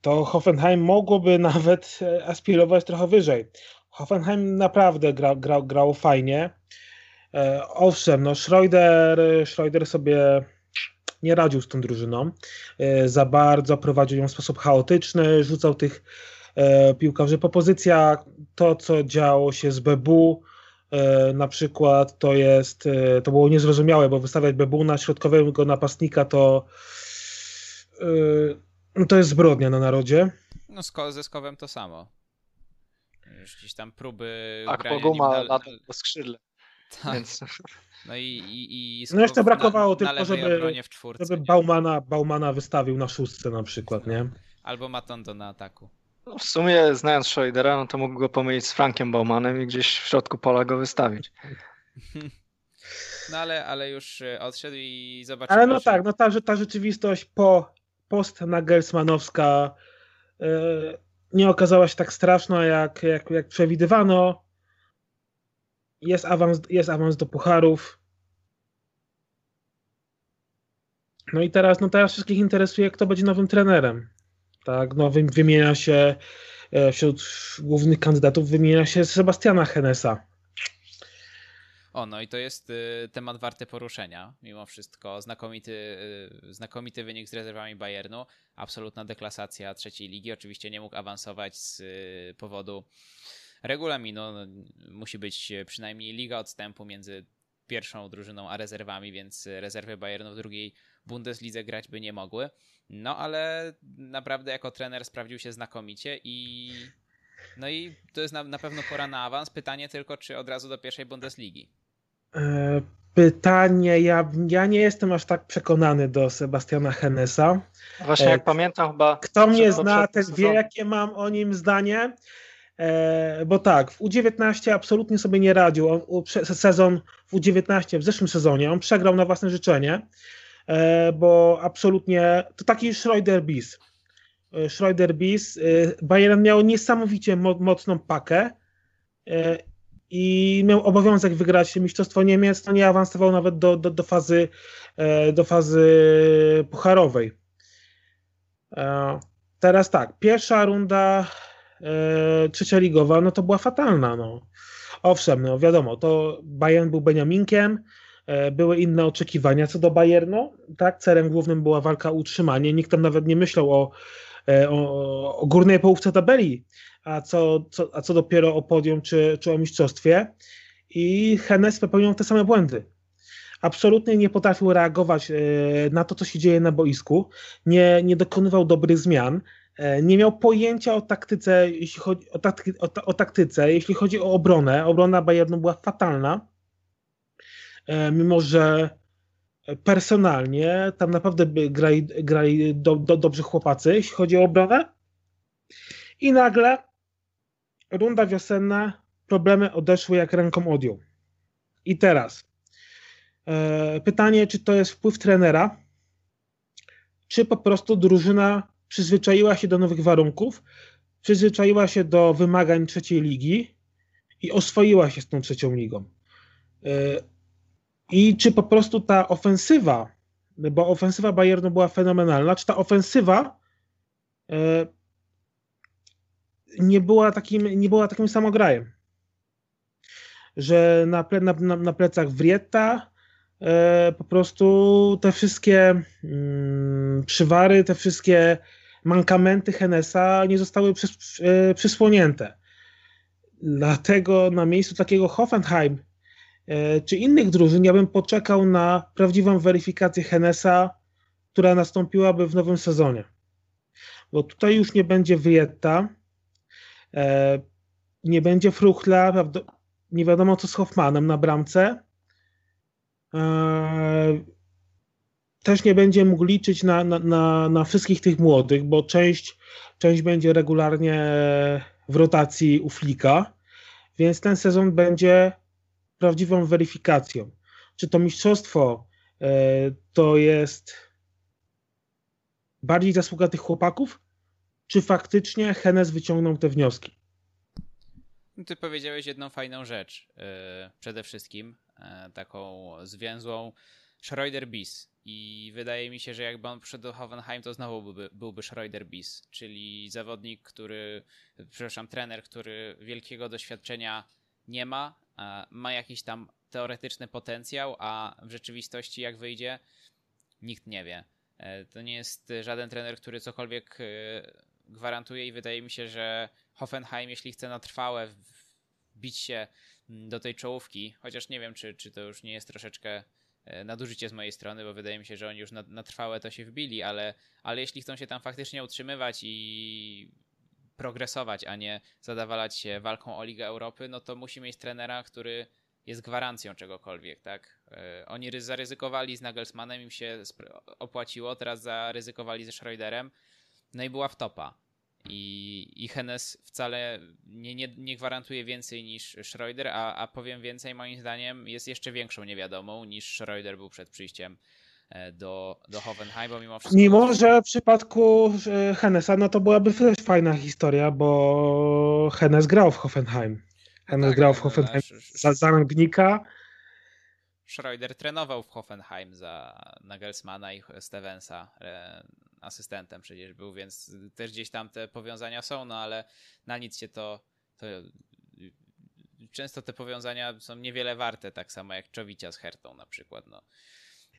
to Hoffenheim mogłoby nawet e, aspirować trochę wyżej. Hoffenheim naprawdę gra, gra, grało fajnie. E, owszem, no Schroeder, Schroeder sobie nie radził z tą drużyną. E, za bardzo prowadził ją w sposób chaotyczny, rzucał tych piłkarzy po pozycjach. To, co działo się z Bebu, na przykład, to jest, to było niezrozumiałe, bo wystawiać Bebu na środkowego napastnika to to jest zbrodnia na narodzie. No z, ze Skowem to samo. Już gdzieś tam próby tak, grania Poguma nim na, po skrzydle. Tak. Więc... No i, i, i No jeszcze brakowało na, tylko, żeby, żeby Baumana, Baumana wystawił na szóstce na przykład, nie? Albo Matondo na ataku. No w sumie znając Schroedera, no to mógł go pomylić z Frankiem Baumanem i gdzieś w środku pola go wystawić. No ale, ale już e, odszedł i zobaczymy. Ale no tak, no ta, ta rzeczywistość po post-Nagelsmanowska e, nie okazała się tak straszna, jak, jak, jak przewidywano. Jest awans, jest awans do pucharów. No i teraz, no teraz wszystkich interesuje, kto będzie nowym trenerem. Tak, nowym wymienia się e, wśród głównych kandydatów wymienia się Sebastiana Henesa. O, no i to jest y, temat warty poruszenia, mimo wszystko. Znakomity, y, znakomity wynik z rezerwami Bayernu, absolutna deklasacja trzeciej ligi. Oczywiście nie mógł awansować z y, powodu regulaminu. No, musi być przynajmniej liga odstępu między pierwszą drużyną a rezerwami, więc rezerwy Bayernu w drugiej Bundeslidze grać by nie mogły. No ale naprawdę jako trener sprawdził się znakomicie i no i to jest na, na pewno pora na awans. Pytanie tylko, czy od razu do pierwszej Bundesligi. E, pytanie, ja, ja nie jestem aż tak przekonany do Sebastiana Henesa. Właśnie jak e, pamiętam chyba... Kto mnie zna, ten wie jakie mam o nim zdanie. E, bo tak, w U19 absolutnie sobie nie radził. On, sezon w U19 w zeszłym sezonie on przegrał na własne życzenie, bo absolutnie to taki Schroeder bis. Schroeder bis. Bayern miał niesamowicie mocną pakę i miał obowiązek wygrać Mistrzostwo Niemiec, to nie awansował nawet do, do, do, fazy, e, do fazy pucharowej. E, teraz tak, pierwsza runda e, trzecia ligowa, no to była fatalna. No. Owszem, no wiadomo, to Bayern był Beniaminkiem, były inne oczekiwania co do Bayernu, tak, celem głównym była walka o utrzymanie, nikt tam nawet nie myślał o, o, o górnej połówce tabeli, a co, co, a co dopiero o podium czy, czy o mistrzostwie. I Hennes popełniał te same błędy. Absolutnie nie potrafił reagować e, na to, co się dzieje na boisku, nie, nie dokonywał dobrych zmian, e, nie miał pojęcia o taktyce, jeśli chodzi o, takty, o, o taktyce, jeśli chodzi o obronę. Obrona Bayernu była fatalna, e, mimo że personalnie tam naprawdę grali, grali do, do, dobrzy chłopacy, jeśli chodzi o obronę. I nagle runda wiosenna, problemy odeszły jak ręką odjął. I teraz e, pytanie, czy to jest wpływ trenera, czy po prostu drużyna przyzwyczaiła się do nowych warunków, przyzwyczaiła się do wymagań trzeciej ligi i oswoiła się z tą trzecią ligą. E, I czy po prostu ta ofensywa, bo ofensywa Bayernu była fenomenalna, czy ta ofensywa e, nie była takim, nie była takim samograjem? Że na, ple, na, na plecach Wrietta e, po prostu te wszystkie mm, przywary, te wszystkie mankamenty Henesa nie zostały e, przysłonięte. Dlatego na miejscu takiego Hoffenheim czy innych drużyn ja bym poczekał na prawdziwą weryfikację Henesa, która nastąpiłaby w nowym sezonie. Bo tutaj już nie będzie Wyjetta, e, nie będzie Fruchla, nie wiadomo co z Hoffmanem na bramce. Też nie będzie mógł liczyć na, na, na, na wszystkich tych młodych, bo część, część będzie regularnie w rotacji u Flika, więc ten sezon będzie prawdziwą weryfikacją. Czy to mistrzostwo e, to jest bardziej zasługa tych chłopaków, czy faktycznie Hennes wyciągnął te wnioski? Ty powiedziałeś jedną fajną rzecz. Yy, przede wszystkim yy, taką zwięzłą Schroeder Bis. I wydaje mi się, że jakby on przyszedł do Hoffenheim, to znowu byłby, byłby Schroeder Bis, czyli zawodnik, który, przepraszam, trener, który wielkiego doświadczenia nie ma, ma jakiś tam teoretyczny potencjał, a w rzeczywistości jak wyjdzie, nikt nie wie. E, to nie jest żaden trener, który cokolwiek e, gwarantuje i wydaje mi się, że Hoffenheim, jeśli chce na trwałe bić się do tej czołówki, chociaż nie wiem, czy, czy to już nie jest troszeczkę E, nadużycie z mojej strony, bo wydaje mi się, że oni już na, na trwałe to się wbili, ale, ale jeśli chcą się tam faktycznie utrzymywać i progresować, a nie zadawalać się walką o Ligę Europy, no to musi mieć trenera, który jest gwarancją czegokolwiek, tak? E, oni zaryzykowali z Nagelsmannem, im się opłaciło, teraz zaryzykowali ze Schroederem, no i była wtopa. I, i Hennes wcale nie, nie, nie gwarantuje więcej niż Schroeder, a, a powiem więcej, moim zdaniem jest jeszcze większą niewiadomą niż Schroeder był przed przyjściem do, do Hoffenheim, bo mimo wszystko... Mimo, że w przypadku e, Hennesa, no to byłaby też fajna historia, bo Hennes grał w Hoffenheim. Hennes tak, grał w Hoffenheim za Zarangnika. Schroeder trenował w Hoffenheim za Nagelsmana i Stevensa. E, asystentem przecież był, więc też gdzieś tam te powiązania są, no ale na nic się to, to często te powiązania są niewiele warte, tak samo jak Czowicia z Hertą na przykład, no.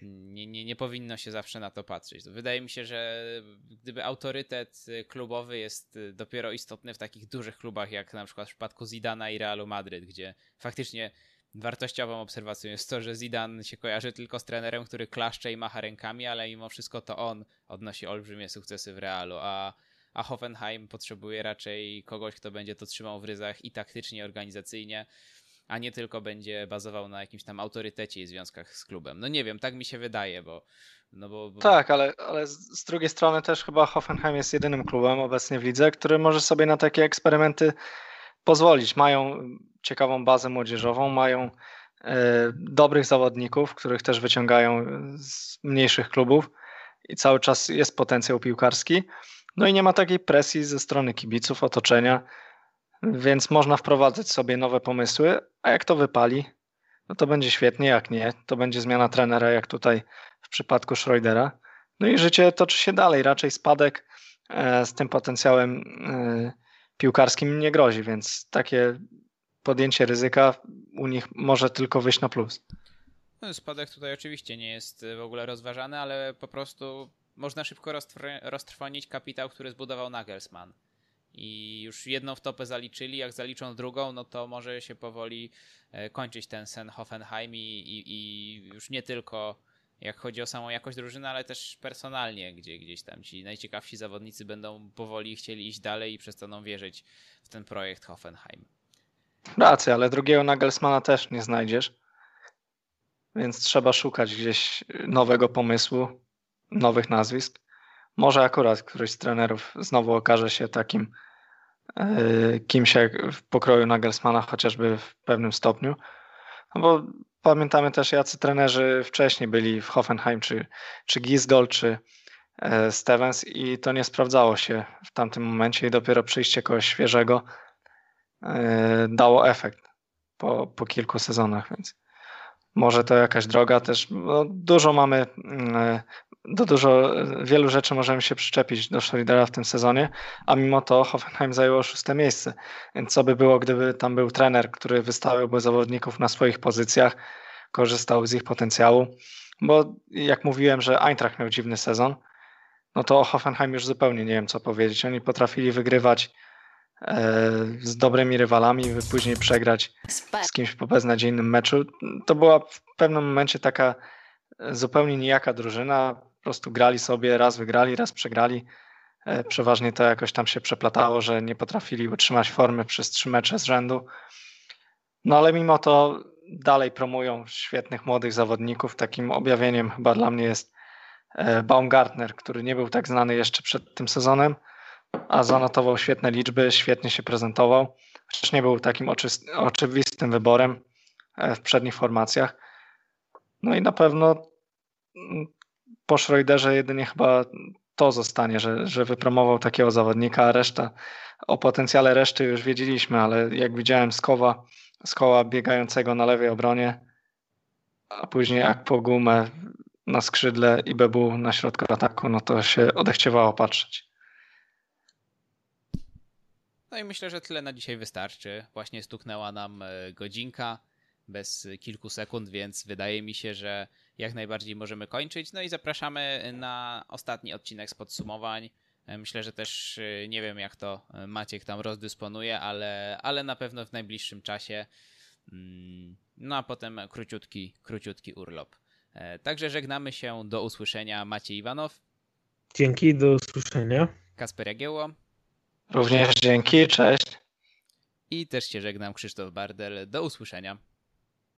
Nie, nie, nie powinno się zawsze na to patrzeć. Wydaje mi się, że gdyby autorytet klubowy jest dopiero istotny w takich dużych klubach, jak na przykład w przypadku Zidana i Realu Madryt, gdzie faktycznie wartościową obserwacją jest to, że Zidane się kojarzy tylko z trenerem, który klaszcze i macha rękami, ale mimo wszystko to on odnosi olbrzymie sukcesy w Realu, a, a Hoffenheim potrzebuje raczej kogoś, kto będzie to trzymał w ryzach i taktycznie, i organizacyjnie, a nie tylko będzie bazował na jakimś tam autorytecie i związkach z klubem. No nie wiem, tak mi się wydaje, bo... No bo, bo... Tak, ale, ale z drugiej strony też chyba Hoffenheim jest jedynym klubem obecnie w lidze, który może sobie na takie eksperymenty pozwolić. Mają ciekawą bazę młodzieżową, mają e, dobrych zawodników, których też wyciągają z mniejszych klubów i cały czas jest potencjał piłkarski. No i nie ma takiej presji ze strony kibiców, otoczenia, więc można wprowadzać sobie nowe pomysły, a jak to wypali, no to będzie świetnie, jak nie, to będzie zmiana trenera, jak tutaj w przypadku Schroedera. No i życie toczy się dalej, raczej spadek e, z tym potencjałem e, piłkarskim nie grozi, więc takie podjęcie ryzyka u nich może tylko wyjść na plus. No, spadek tutaj oczywiście nie jest w ogóle rozważany, ale po prostu można szybko roztrwonić kapitał, który zbudował Nagelsmann. I już jedną wtopę zaliczyli, jak zaliczą drugą, no to może się powoli e, kończyć ten sen Hoffenheim i, i, i już nie tylko jak chodzi o samą jakość drużyny, ale też personalnie, gdzie gdzieś tam ci najciekawsi zawodnicy będą powoli chcieli iść dalej i przestaną wierzyć w ten projekt Hoffenheim. Racja, ale drugiego Nagelsmana też nie znajdziesz. Więc trzeba szukać gdzieś nowego pomysłu, nowych nazwisk. Może akurat któryś z trenerów znowu okaże się takim yy, kimś jak w pokroju Nagelsmana, chociażby w pewnym stopniu. No bo pamiętamy też, jacy trenerzy wcześniej byli w Hoffenheim, czy, czy Gisdol, czy, e, Stevens i to nie sprawdzało się w tamtym momencie i dopiero przyjście kogoś świeżego e, dało efekt po, po kilku sezonach, więc może to jakaś droga też. No, dużo mamy, mm, do dużo, wielu rzeczy możemy się przyczepić do Schroedera w tym sezonie, a mimo to Hoffenheim zajęło szóste miejsce. Więc co by było, gdyby tam był trener, który wystawiłby zawodników na swoich pozycjach, korzystał z ich potencjału, bo jak mówiłem, że Eintracht miał dziwny sezon, no to o Hoffenheim już zupełnie nie wiem co powiedzieć. Oni potrafili wygrywać e, z dobrymi rywalami, by później przegrać z kimś po beznadziejnym meczu. To była w pewnym momencie taka zupełnie nijaka drużyna. Po prostu grali sobie, raz wygrali, raz przegrali. E, przeważnie to jakoś tam się przeplatało, że nie potrafili utrzymać formy przez trzy mecze z rzędu. No ale mimo to dalej promują świetnych młodych zawodników. Takim objawieniem chyba dla mnie jest e, Baumgartner, który nie był tak znany jeszcze przed tym sezonem, a zanotował świetne liczby, świetnie się prezentował. Chociaż nie był takim oczywistym wyborem e, w przednich formacjach. No i na pewno mm, po Schroederze jedynie chyba to zostanie, że, że wypromował takiego zawodnika, a reszta, o potencjale reszty już wiedzieliśmy, ale jak widziałem Skowa, Skoła biegającego na lewej obronie, a później jak po gumę na skrzydle i Bebu na środku ataku, no to się odechciewało patrzeć. No i myślę, że tyle na dzisiaj wystarczy. Właśnie stuknęła nam e, godzinka bez kilku sekund, więc wydaje mi się, że jak najbardziej możemy kończyć. No i zapraszamy na ostatni odcinek z podsumowań. E, myślę, że też e, nie wiem, jak to e, Maciek tam rozdysponuje, ale, ale na pewno w najbliższym czasie. Mm, no a potem króciutki, króciutki urlop. Także żegnamy się. Do usłyszenia. Maciej Iwanow. Dzięki, do usłyszenia. Kasper Jagiełło. Również dzięki, cześć. I też się żegnam, Krzysztof Bardel. Do usłyszenia.